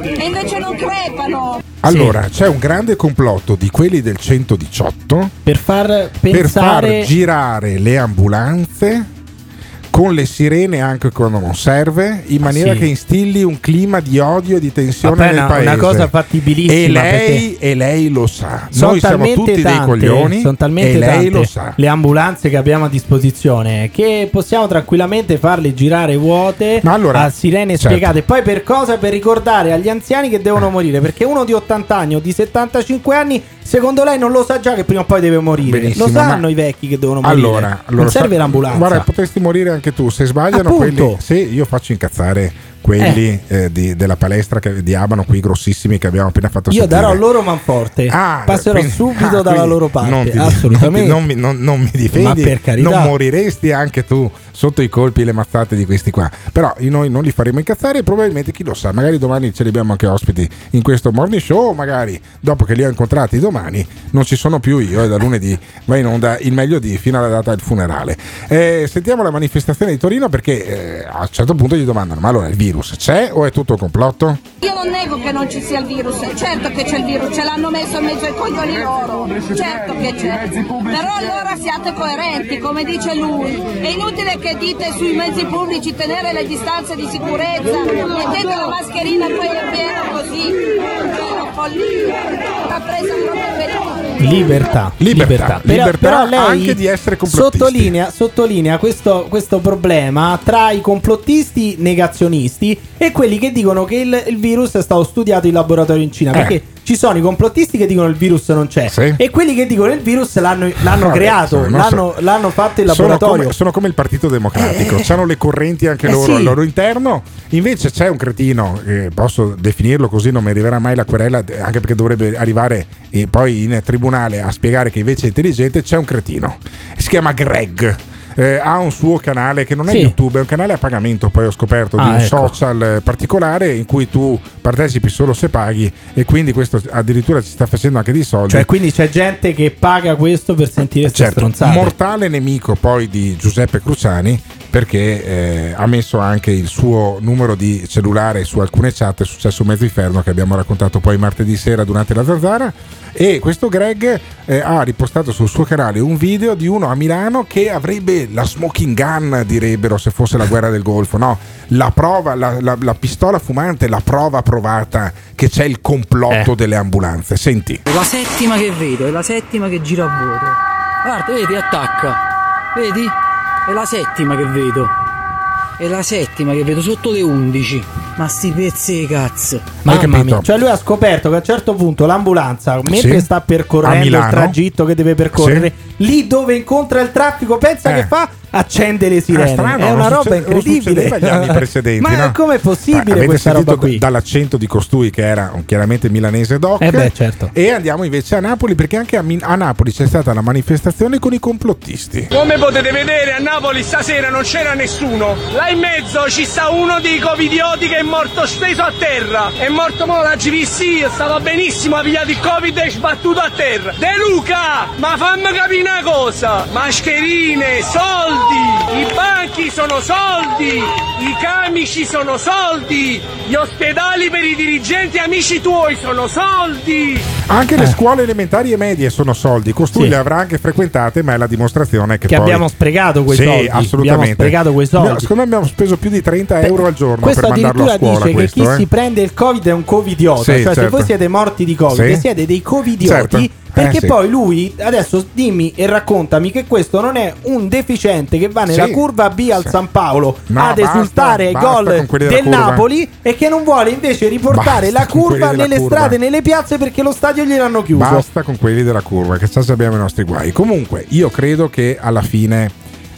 e invece non crepano. Allora, c'è un grande complotto di quelli del 118 per far per far pensare girare le ambulanze con le sirene anche quando non serve, in maniera sì. che instilli un clima di odio e di tensione Vabbè, nel paese. una cosa fattibilissima, E lei, e lei lo sa. Noi siamo tutti dei tante, coglioni sono talmente e lei lo sa. le ambulanze che abbiamo a disposizione che possiamo tranquillamente farle girare vuote Ma allora, a sirene certo. spiegate. Poi per cosa? Per ricordare agli anziani che devono morire. Perché uno di 80 anni o di 75 anni, secondo lei non lo sa già che prima o poi deve morire. Benissimo, lo sanno i vecchi che devono morire. Allora, allora non serve sa- l'ambulanza. Guarda, potresti morire anche tu. Se sbagliano Appunto. quelli. Sì, io faccio incazzare quelli eh, di- della palestra che, di Abano, qui grossissimi che abbiamo appena fatto Io sentire. darò loro manforte. Ah, Passerò quindi- subito ah, dalla loro parte. non ti- Assolutamente. Non, mi- non- non mi difendi, non moriresti anche tu sotto i colpi e le mazzate di questi qua. Però noi non li faremo incazzare e probabilmente chi lo sa, magari domani ce li abbiamo anche ospiti in questo morning show, magari dopo che li ho incontrati domani non ci sono più io e da lunedì va in onda il meglio di fino alla data del funerale. Eh, sentiamo la manifestazione di Torino perché eh, a un certo punto gli domandano: ma allora il virus c'è o è tutto un complotto? Io non nego che non ci sia il virus, certo che c'è il virus, ce l'hanno messo in mezzo ai coglioni loro, certo che c'è. Però allora siate coerenti, come dice lui. È inutile che dite sui mezzi pubblici tenere le distanze di sicurezza, mettete la mascherina poi è vero così. Cioè, follia. L'ha presa proprio per Libertà, Libertà, Però- libertà però lei anche di essere complottisti. Sottolinea, sottolinea questo, questo problema tra i complottisti negazionisti e quelli che dicono che il, il virus è stato studiato in laboratorio in Cina. Eh. Perché ci sono i complottisti che dicono il virus non c'è Sì. e quelli che dicono il virus l'hanno, l'hanno Vabbè, creato, non l'hanno, so. l'hanno fatto in Sono laboratorio. come, sono come il Partito Democratico, hanno le correnti anche Eh loro sì. al loro interno. Invece c'è un cretino, eh, posso definirlo così, non mi arriverà mai la querela, eh, anche perché dovrebbe arrivare eh, poi in tribunale a spiegare che invece è intelligente. C'è un cretino, si chiama Greg. Eh, ha un suo canale che non è Sì. YouTube, è un canale a pagamento. Poi ho scoperto di Ah, un ecco. social eh, particolare in cui tu partecipi solo se paghi, e quindi questo addirittura ci sta facendo anche di soldi. Cioè, quindi c'è gente che paga questo per sentire Certo, stronzate. mortale nemico poi di Giuseppe Cruciani perché eh, ha messo anche il suo numero di cellulare su alcune chat, è successo mezzo inferno che abbiamo raccontato poi martedì sera durante la zanzara e questo Greg eh, ha ripostato sul suo canale un video di uno a Milano che avrebbe la smoking gun direbbero se fosse la guerra del Golfo, no, la prova, la, la- la pistola fumante, la prova provata che c'è il complotto delle ambulanze, senti. È la settima che vedo, è la settima che gira a vuoto. Guarda, vedi, attacca. Vedi? È la settima che vedo. È la settima che vedo sotto le 11. Ma sti pezzi di cazzo. Mamma mia, cioè lui ha scoperto che a un certo punto l'ambulanza, mentre Sì. sta percorrendo il tragitto che deve percorrere, lì dove incontra il traffico, pensa Eh. che fa? Accende le sirene. Ah, strano, è una roba succe- non incredibile. anni precedenti. Ma no? com'è possibile Avete questa sentito roba qui? Dall'accento di costui che era chiaramente milanese doc. Eh beh, certo. E andiamo invece a Napoli perché anche a, Min- a Napoli c'è stata la manifestazione con i complottisti. Come potete vedere a Napoli stasera non c'era nessuno. Là in mezzo ci sta uno dei covidioti che è morto steso a terra. È morto mo la GVC, stava benissimo, ha pigliato il covid e è sbattuto a terra. De Luca, ma fammi capire una cosa. Mascherine, soldi, i banchi sono soldi, i camici sono soldi, gli ospedali per i dirigenti amici tuoi sono soldi. Anche le scuole elementari e medie sono soldi. Costui Eh. Sì. le avrà anche frequentate, ma è la dimostrazione che, Che poi- abbiamo sprecato quei sì, soldi. assolutamente. Abbiamo sprecato quei soldi. No, secondo me abbiamo speso più di 30 euro al giorno Questo per mandarlo a addirittura scuola. dice questo, che chi eh. si prende il covid è un covidiota. Sì, cioè, se certo. voi siete morti di covid, Sì. siete dei covidioti. Certo. Perché Eh, sì. poi lui, adesso dimmi e raccontami che questo non è un deficiente che va nella Sì. curva B al Sì. San Paolo No, ad basta, esultare ai basta gol del. Napoli e che non vuole invece riportare Basta la curva nelle curva. strade, nelle piazze perché lo stadio gliel'hanno chiuso. Basta con quelli della curva, che già abbiamo i nostri guai. Comunque, io credo che alla fine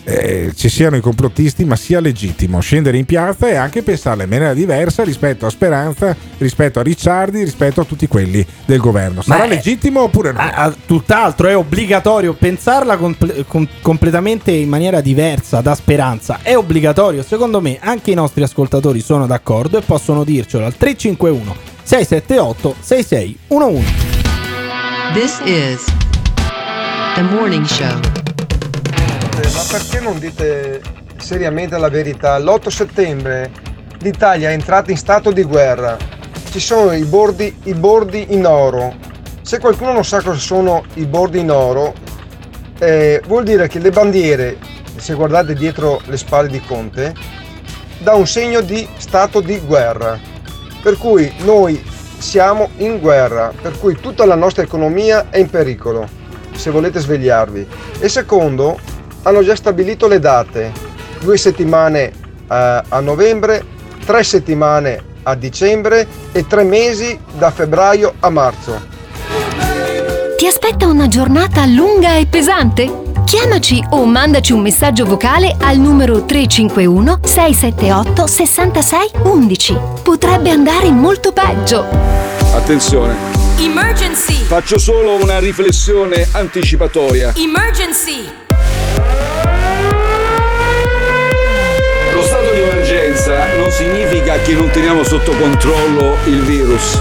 eh, ci siano i complottisti, ma sia legittimo scendere in piazza e anche pensarla in maniera diversa rispetto a Speranza, rispetto a Ricciardi, rispetto a tutti quelli del governo. Sarà Ma è- legittimo oppure no? Ah, ah, tutt'altro è obbligatorio pensarla comple- com- completamente in maniera diversa da speranza. È obbligatorio, secondo me anche i nostri ascoltatori sono d'accordo e possono dircelo al 351 678 6611. This is the morning show. Ma perché non dite seriamente la verità? L'8 settembre l'Italia è entrata in stato di guerra. Ci sono i bordi, i bordi in oro. Se qualcuno non sa cosa sono i bordi in oro, eh, vuol dire che le bandiere se guardate dietro le spalle di Conte, dà un segno di stato di guerra. Per cui noi siamo in guerra, per cui tutta la nostra economia è in pericolo, se volete svegliarvi. E secondo, hanno già stabilito le date, due settimane eh, a novembre, tre settimane a dicembre e tre mesi da febbraio a marzo. Ti aspetta una giornata lunga e pesante? Chiamaci o mandaci un messaggio vocale al numero 351 678 66 11. Potrebbe andare molto peggio. Attenzione, Emergency! faccio solo una riflessione anticipatoria. Emergency! Lo stato di emergenza non significa che non teniamo sotto controllo il virus.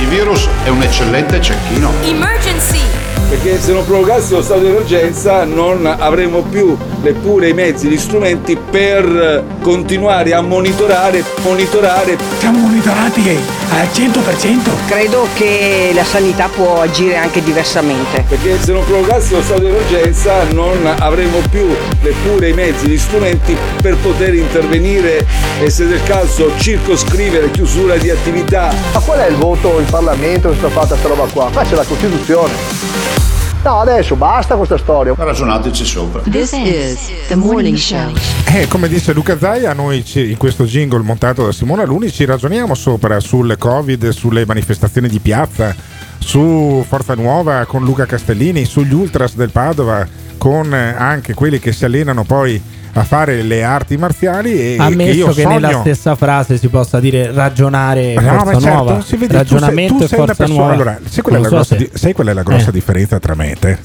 Il virus è un eccellente cecchino. Emergency! Perché se non prorogassi lo stato di emergenza non avremo più neppure i mezzi, gli strumenti per continuare a monitorare, monitorare. Siamo monitorati al 100%. Credo che la sanità può agire anche diversamente. Perché se non prorogassi lo stato di emergenza non avremo più neppure i mezzi, gli strumenti per poter intervenire e se del caso circoscrivere chiusura di attività. Ma qual è il voto in Parlamento che sta fatta sta roba qua? Qua c'è la Costituzione. No, adesso basta questa storia. Ragionateci sopra. This is the morning show. Eh, come dice Luca Zaia, noi ci- in questo jingle montato da Simona Luni ci ragioniamo sopra sul Covid, sulle manifestazioni di piazza, su Forza Nuova con Luca Castellini, sugli ultras del Padova, con anche quelli che si allenano poi a fare le arti marziali e che Ammesso io che, sogno nella stessa frase si possa dire ragionare No, forza ma certo, nuova. si vede, Ragionamento tu sei, tu sei una forza persona. nuova. Allora, sai qual è Non la so grossa, se- di- sai qual è la grossa Eh. differenza tra me e te?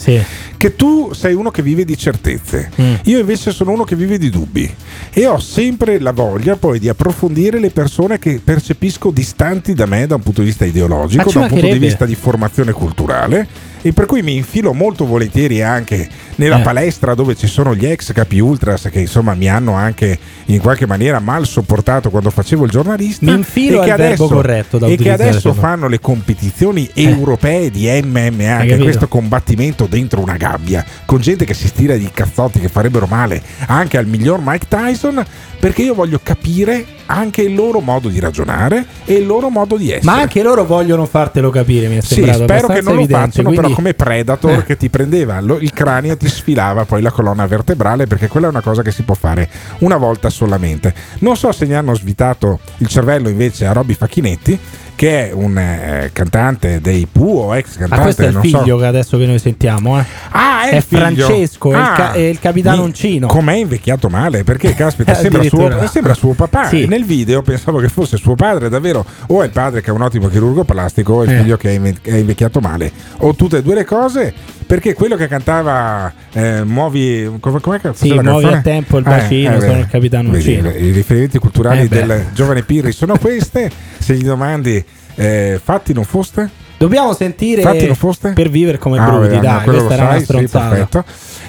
Che tu sei uno che vive di certezze, Mm. io invece sono uno che vive di dubbi e ho sempre la voglia poi di approfondire le persone che percepisco distanti da me da un punto di vista ideologico, da un punto di vista di formazione culturale e per cui mi infilo molto volentieri anche nella Eh. palestra dove ci sono gli ex capi ultras che insomma mi hanno anche in qualche maniera mal sopportato quando facevo il giornalista. Mi infilo e che adesso, corretto e che adesso fanno le competizioni europee di MMA Hai che è questo combattimento dentro una gabbia con gente che si stira di cazzotti che farebbero male anche al miglior Mike Tyson perché io voglio capire anche il loro modo di ragionare e il loro modo di essere. Ma anche loro vogliono fartelo capire, mi è sì, sembrato spero che non lo evidente, facciano però come Predator che ti prendeva lo- il cranio e ti sfilava poi la colonna vertebrale perché quella è una cosa che si può fare una volta solamente. Non so se ne hanno svitato il cervello invece a Robby Facchinetti che è un eh, cantante dei Pooh o ex cantante Ma questo è il figlio so. che adesso che noi sentiamo, eh. Ah, è, È. Francesco, è il Ah, ca- è il capitano mi- Uncino. Com'è invecchiato male? Perché caspita, [laughs] sembra suo, sembra suo papà. Sì. Nel video pensavo che fosse suo padre, davvero. O è il padre che è un ottimo chirurgo plastico, o è il Eh. figlio che è invecchiato male. O tutte e due le cose. Perché quello che cantava eh, Muovi. Come, com'è che Sì, muovi canzone? a tempo il Eh, bacino, eh, sono beh. il capitano Vedi. I riferimenti culturali Eh, del giovane Pirri sono queste. Se gli domandi, eh, fatti non foste? Dobbiamo sentire Fatti non foste? per vivere come Ah, bruti, vabbè, no, dai, questa era una sai, sì, stronzata. perfetto.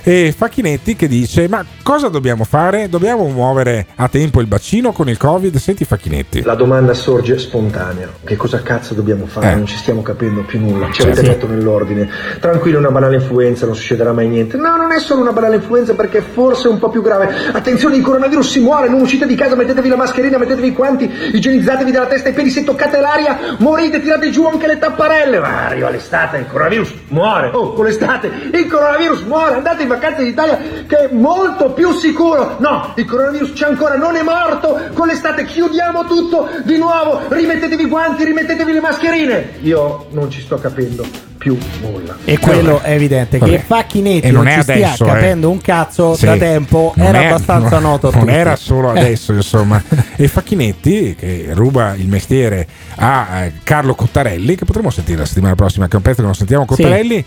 E Facchinetti che dice: Ma cosa dobbiamo fare? Dobbiamo muovere a tempo il bacino con il Covid? Senti Facchinetti. La domanda sorge spontanea. Che cosa cazzo dobbiamo fare? Eh. Non ci stiamo capendo più nulla. Ci Certo. avete detto nell'ordine. Tranquillo, una banale influenza, non succederà mai niente. No, non è solo una banale influenza perché forse è un po' più grave. Attenzione, il coronavirus si muore, non uscite di casa, mettetevi la mascherina, mettetevi i guanti, igienizzatevi dalla testa ai piedi, se toccate l'aria, morite, tirate giù anche le tapparelle. Ma arriva l'estate, il coronavirus muore. Oh, con l'estate, il coronavirus muore. Andate in vacanza in Italia che è molto più sicuro. No, il coronavirus c'è ancora, non è morto. Con l'estate chiudiamo tutto di nuovo. Rimettetevi i guanti, rimettetevi le mascherine. Io non ci sto capendo più nulla. E quello è evidente Vabbè. che Facchinetti non non, è ci stia adesso, eh. capendo un cazzo Sì. da tempo, Non era è- abbastanza [laughs] non- noto Non tutti. era solo Eh. adesso, insomma. [laughs] E Facchinetti, che ruba il mestiere a eh, Carlo Cottarelli, che potremo sentire la settimana prossima, che è un pezzo che non sentiamo Cottarelli.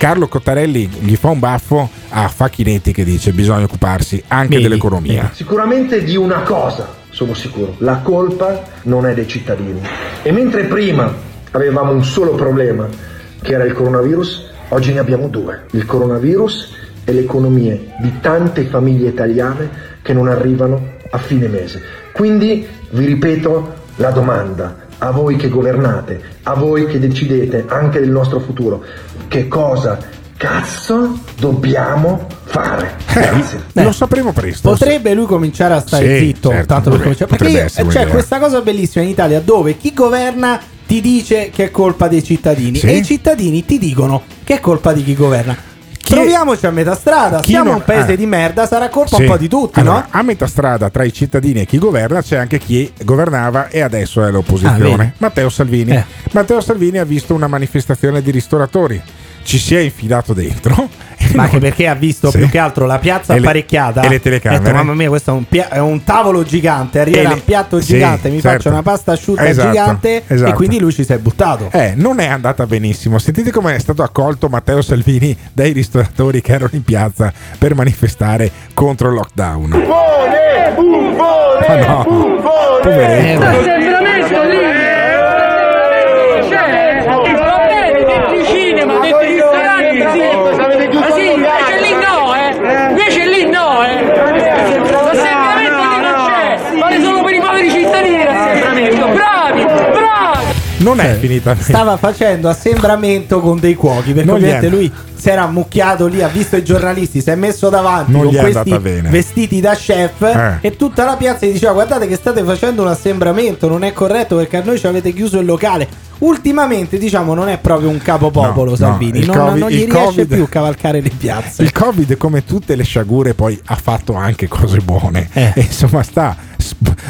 Carlo Cottarelli gli fa un baffo a Facchinetti che dice bisogna occuparsi anche Vedi, dell'economia. Sicuramente di una cosa sono sicuro, la colpa non è dei cittadini. E mentre prima avevamo un solo problema, che era il coronavirus, oggi ne abbiamo due. Il coronavirus e le economie di tante famiglie italiane che non arrivano a fine mese. Quindi vi ripeto la domanda a voi che governate, a voi che decidete anche del nostro futuro, che cosa cazzo dobbiamo fare? Grazie. Eh, Lo sapremo presto. Potrebbe lui cominciare a stare Sì, zitto, certo, tanto per potrebbe- cominciare. Perché io- essere c'è un'idea. questa cosa bellissima in Italia dove chi governa ti dice che è colpa dei cittadini Sì. e i cittadini ti dicono che è colpa di chi governa. Troviamoci a metà strada, chi siamo non- un paese eh. di merda, sarà colpa Sì. un po' di tutti, Allora, no? A metà strada tra i cittadini e chi governa c'è anche chi governava e adesso è Ah, vedi. all'opposizione. Matteo Salvini. Eh. Matteo Salvini ha visto una manifestazione di ristoratori. Ci si è infilato dentro. [laughs] Ma anche perché ha visto Sì. più che altro la piazza E le- apparecchiata e le Ha telecamere. detto, mamma mia, questo è un, pia- è un tavolo gigante. Arriverà E le- un piatto Sì, gigante, mi certo. faccio una pasta asciutta Esatto, gigante. esatto. E quindi lui ci si è buttato. Eh, non è andata benissimo. Sentite come è stato accolto Matteo Salvini dai ristoratori che erano in piazza per manifestare contro il lockdown. Buffone! Buffone! Ma no, poveretto. Ma veramente lì! Cioè, i problemi del cinema, dei sì. Ma sì, invece lì no, eh! Invece lì no, eh! L'assembramento lì non c'è! Vale solo per i poveri cittadini l'assembramento! Bravi! Non è finita. Stava facendo assembramento con dei cuochi perché ovviamente lui si era ammucchiato lì, ha visto i giornalisti, si è messo davanti Non con questi vestiti da chef Eh. e tutta la piazza gli diceva guardate che state facendo un assembramento, non è corretto perché a noi ci avete chiuso il locale. Ultimamente diciamo non è proprio un capopopolo No, no, Salvini, il non, Covid- non gli riesce Covid- più a cavalcare le piazze. Il Covid, come tutte le sciagure, poi ha fatto anche cose buone. Eh. E insomma, sta.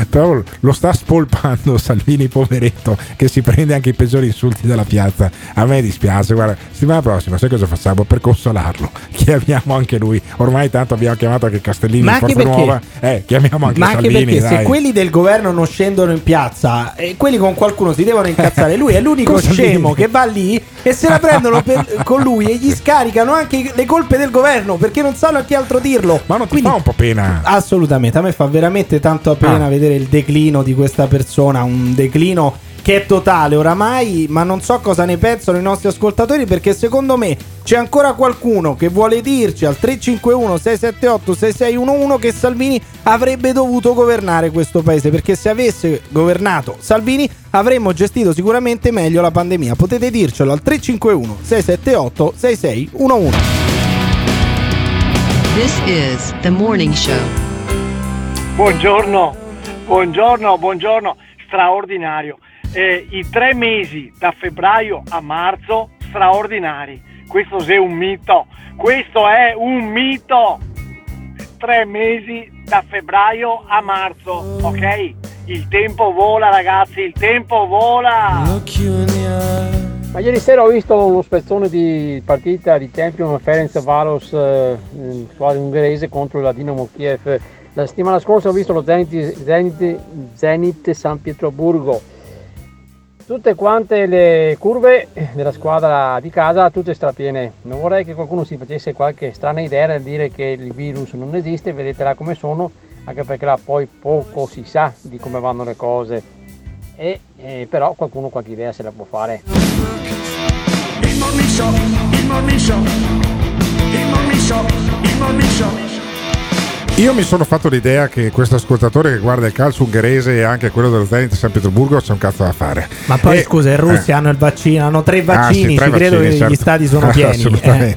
Però lo sta spolpando Salvini, poveretto, che si prende anche i peggiori insulti dalla piazza. A me dispiace. Guarda, settimana prossima, sai cosa facciamo? Per consolarlo, [laughs] chiamiamo anche lui. Ormai tanto abbiamo chiamato anche Castellini Ma in anche Forza perché- Nuova. Eh, chiamiamo anche Ma anche Salvini. perché se dai. quelli del governo non scendono in piazza, e quelli con qualcuno si devono incazzare. Lui è l'unico [laughs] Con Salvini. scemo che va lì e se la prendono per- con lui e gli scaricano anche le colpe del governo perché non sanno a chi altro dirlo. Ma non ti fa un po' pena? Assolutamente, a me fa veramente tanto pena Ah. vedere il declino di questa persona, un declino che è totale oramai, ma non so cosa ne pensano i nostri ascoltatori perché secondo me c'è ancora qualcuno che vuole dirci al 351 678 6611 che Salvini avrebbe dovuto governare questo paese perché se avesse governato Salvini avremmo gestito sicuramente meglio la pandemia. Potete dircelo al 351 678 6611. This is the morning show. Buongiorno, buongiorno, buongiorno, straordinario. Eh, I tre mesi da febbraio a marzo straordinari. Questo è un mito, questo è un mito. Tre mesi da febbraio a marzo, ok? Il tempo vola ragazzi, il tempo vola. Ma ieri sera ho visto uno spezzone di partita di Champion Ferenc Varos, eh, squadra ungherese contro la Dinamo Kiev. La settimana scorsa ho visto lo Zenit, Zenit, Zenit San Pietroburgo. Tutte quante le curve della squadra di casa, tutte strapiene. Non vorrei che qualcuno si facesse qualche strana idea nel dire che il virus non esiste, vedetela come sono, anche perché là poi poco si sa di come vanno le cose. E, eh, però qualcuno qualche idea se la può fare. Il morning show, il morning show, il morning show, il morning show. Io mi sono fatto l'idea che questo ascoltatore che guarda il calcio ungherese e anche quello dello Zenit San Pietroburgo c'è un cazzo da fare. Ma poi E- scusa, in Russia eh. hanno il vaccino, hanno tre Ah, sì, vaccini, tre ci credo vaccini, che certo. gli stati sono [laughs] pieni. eh.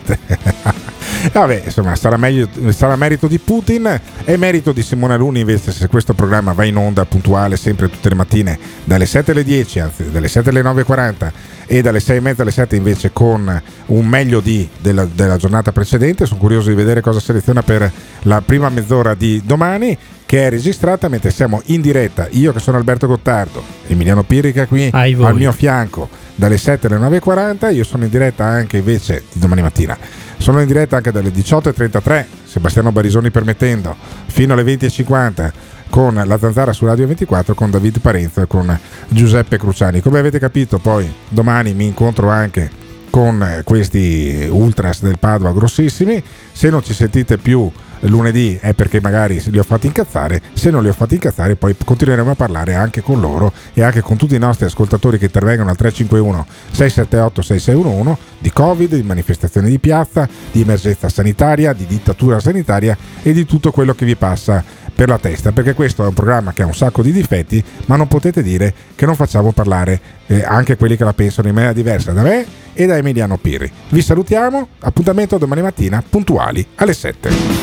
Vabbè, insomma, sarà, meglio, sarà merito di Putin e merito di Simone Aluni invece se questo programma va in onda puntuale sempre tutte le mattine dalle 7 alle 10, anzi dalle 7 alle 9.40 e dalle 6 e mezza alle 7 invece con un meglio di della, della giornata precedente. Sono curioso di vedere cosa seleziona per la prima mezz'ora di domani che è registrata mentre siamo in diretta. Io che sono Alberto Gottardo, Emiliano Pirica qui al mio fianco dalle 7 alle 9.40. Io sono in diretta anche invece di domani mattina. Sono in diretta anche dalle 18.33, Sebastiano Barisoni permettendo, fino alle 20.50 con la zanzara su Radio 24 con David Parenzo e con Giuseppe Cruciani. Come avete capito, poi domani mi incontro anche con questi ultras del Padova grossissimi. Se non ci sentite più lunedì è perché magari li ho fatti incazzare, se non li ho fatti incazzare poi continueremo a parlare anche con loro e anche con tutti i nostri ascoltatori che intervengono al 351 678 6611 di Covid, di manifestazioni di piazza, di emergenza sanitaria, di dittatura sanitaria e di tutto quello che vi passa per la testa, perché questo è un programma che ha un sacco di difetti, ma non potete dire che non facciamo parlare eh, anche quelli che la pensano in maniera diversa da me e da Emiliano Pirri. Vi salutiamo, appuntamento domani mattina puntuali alle 7.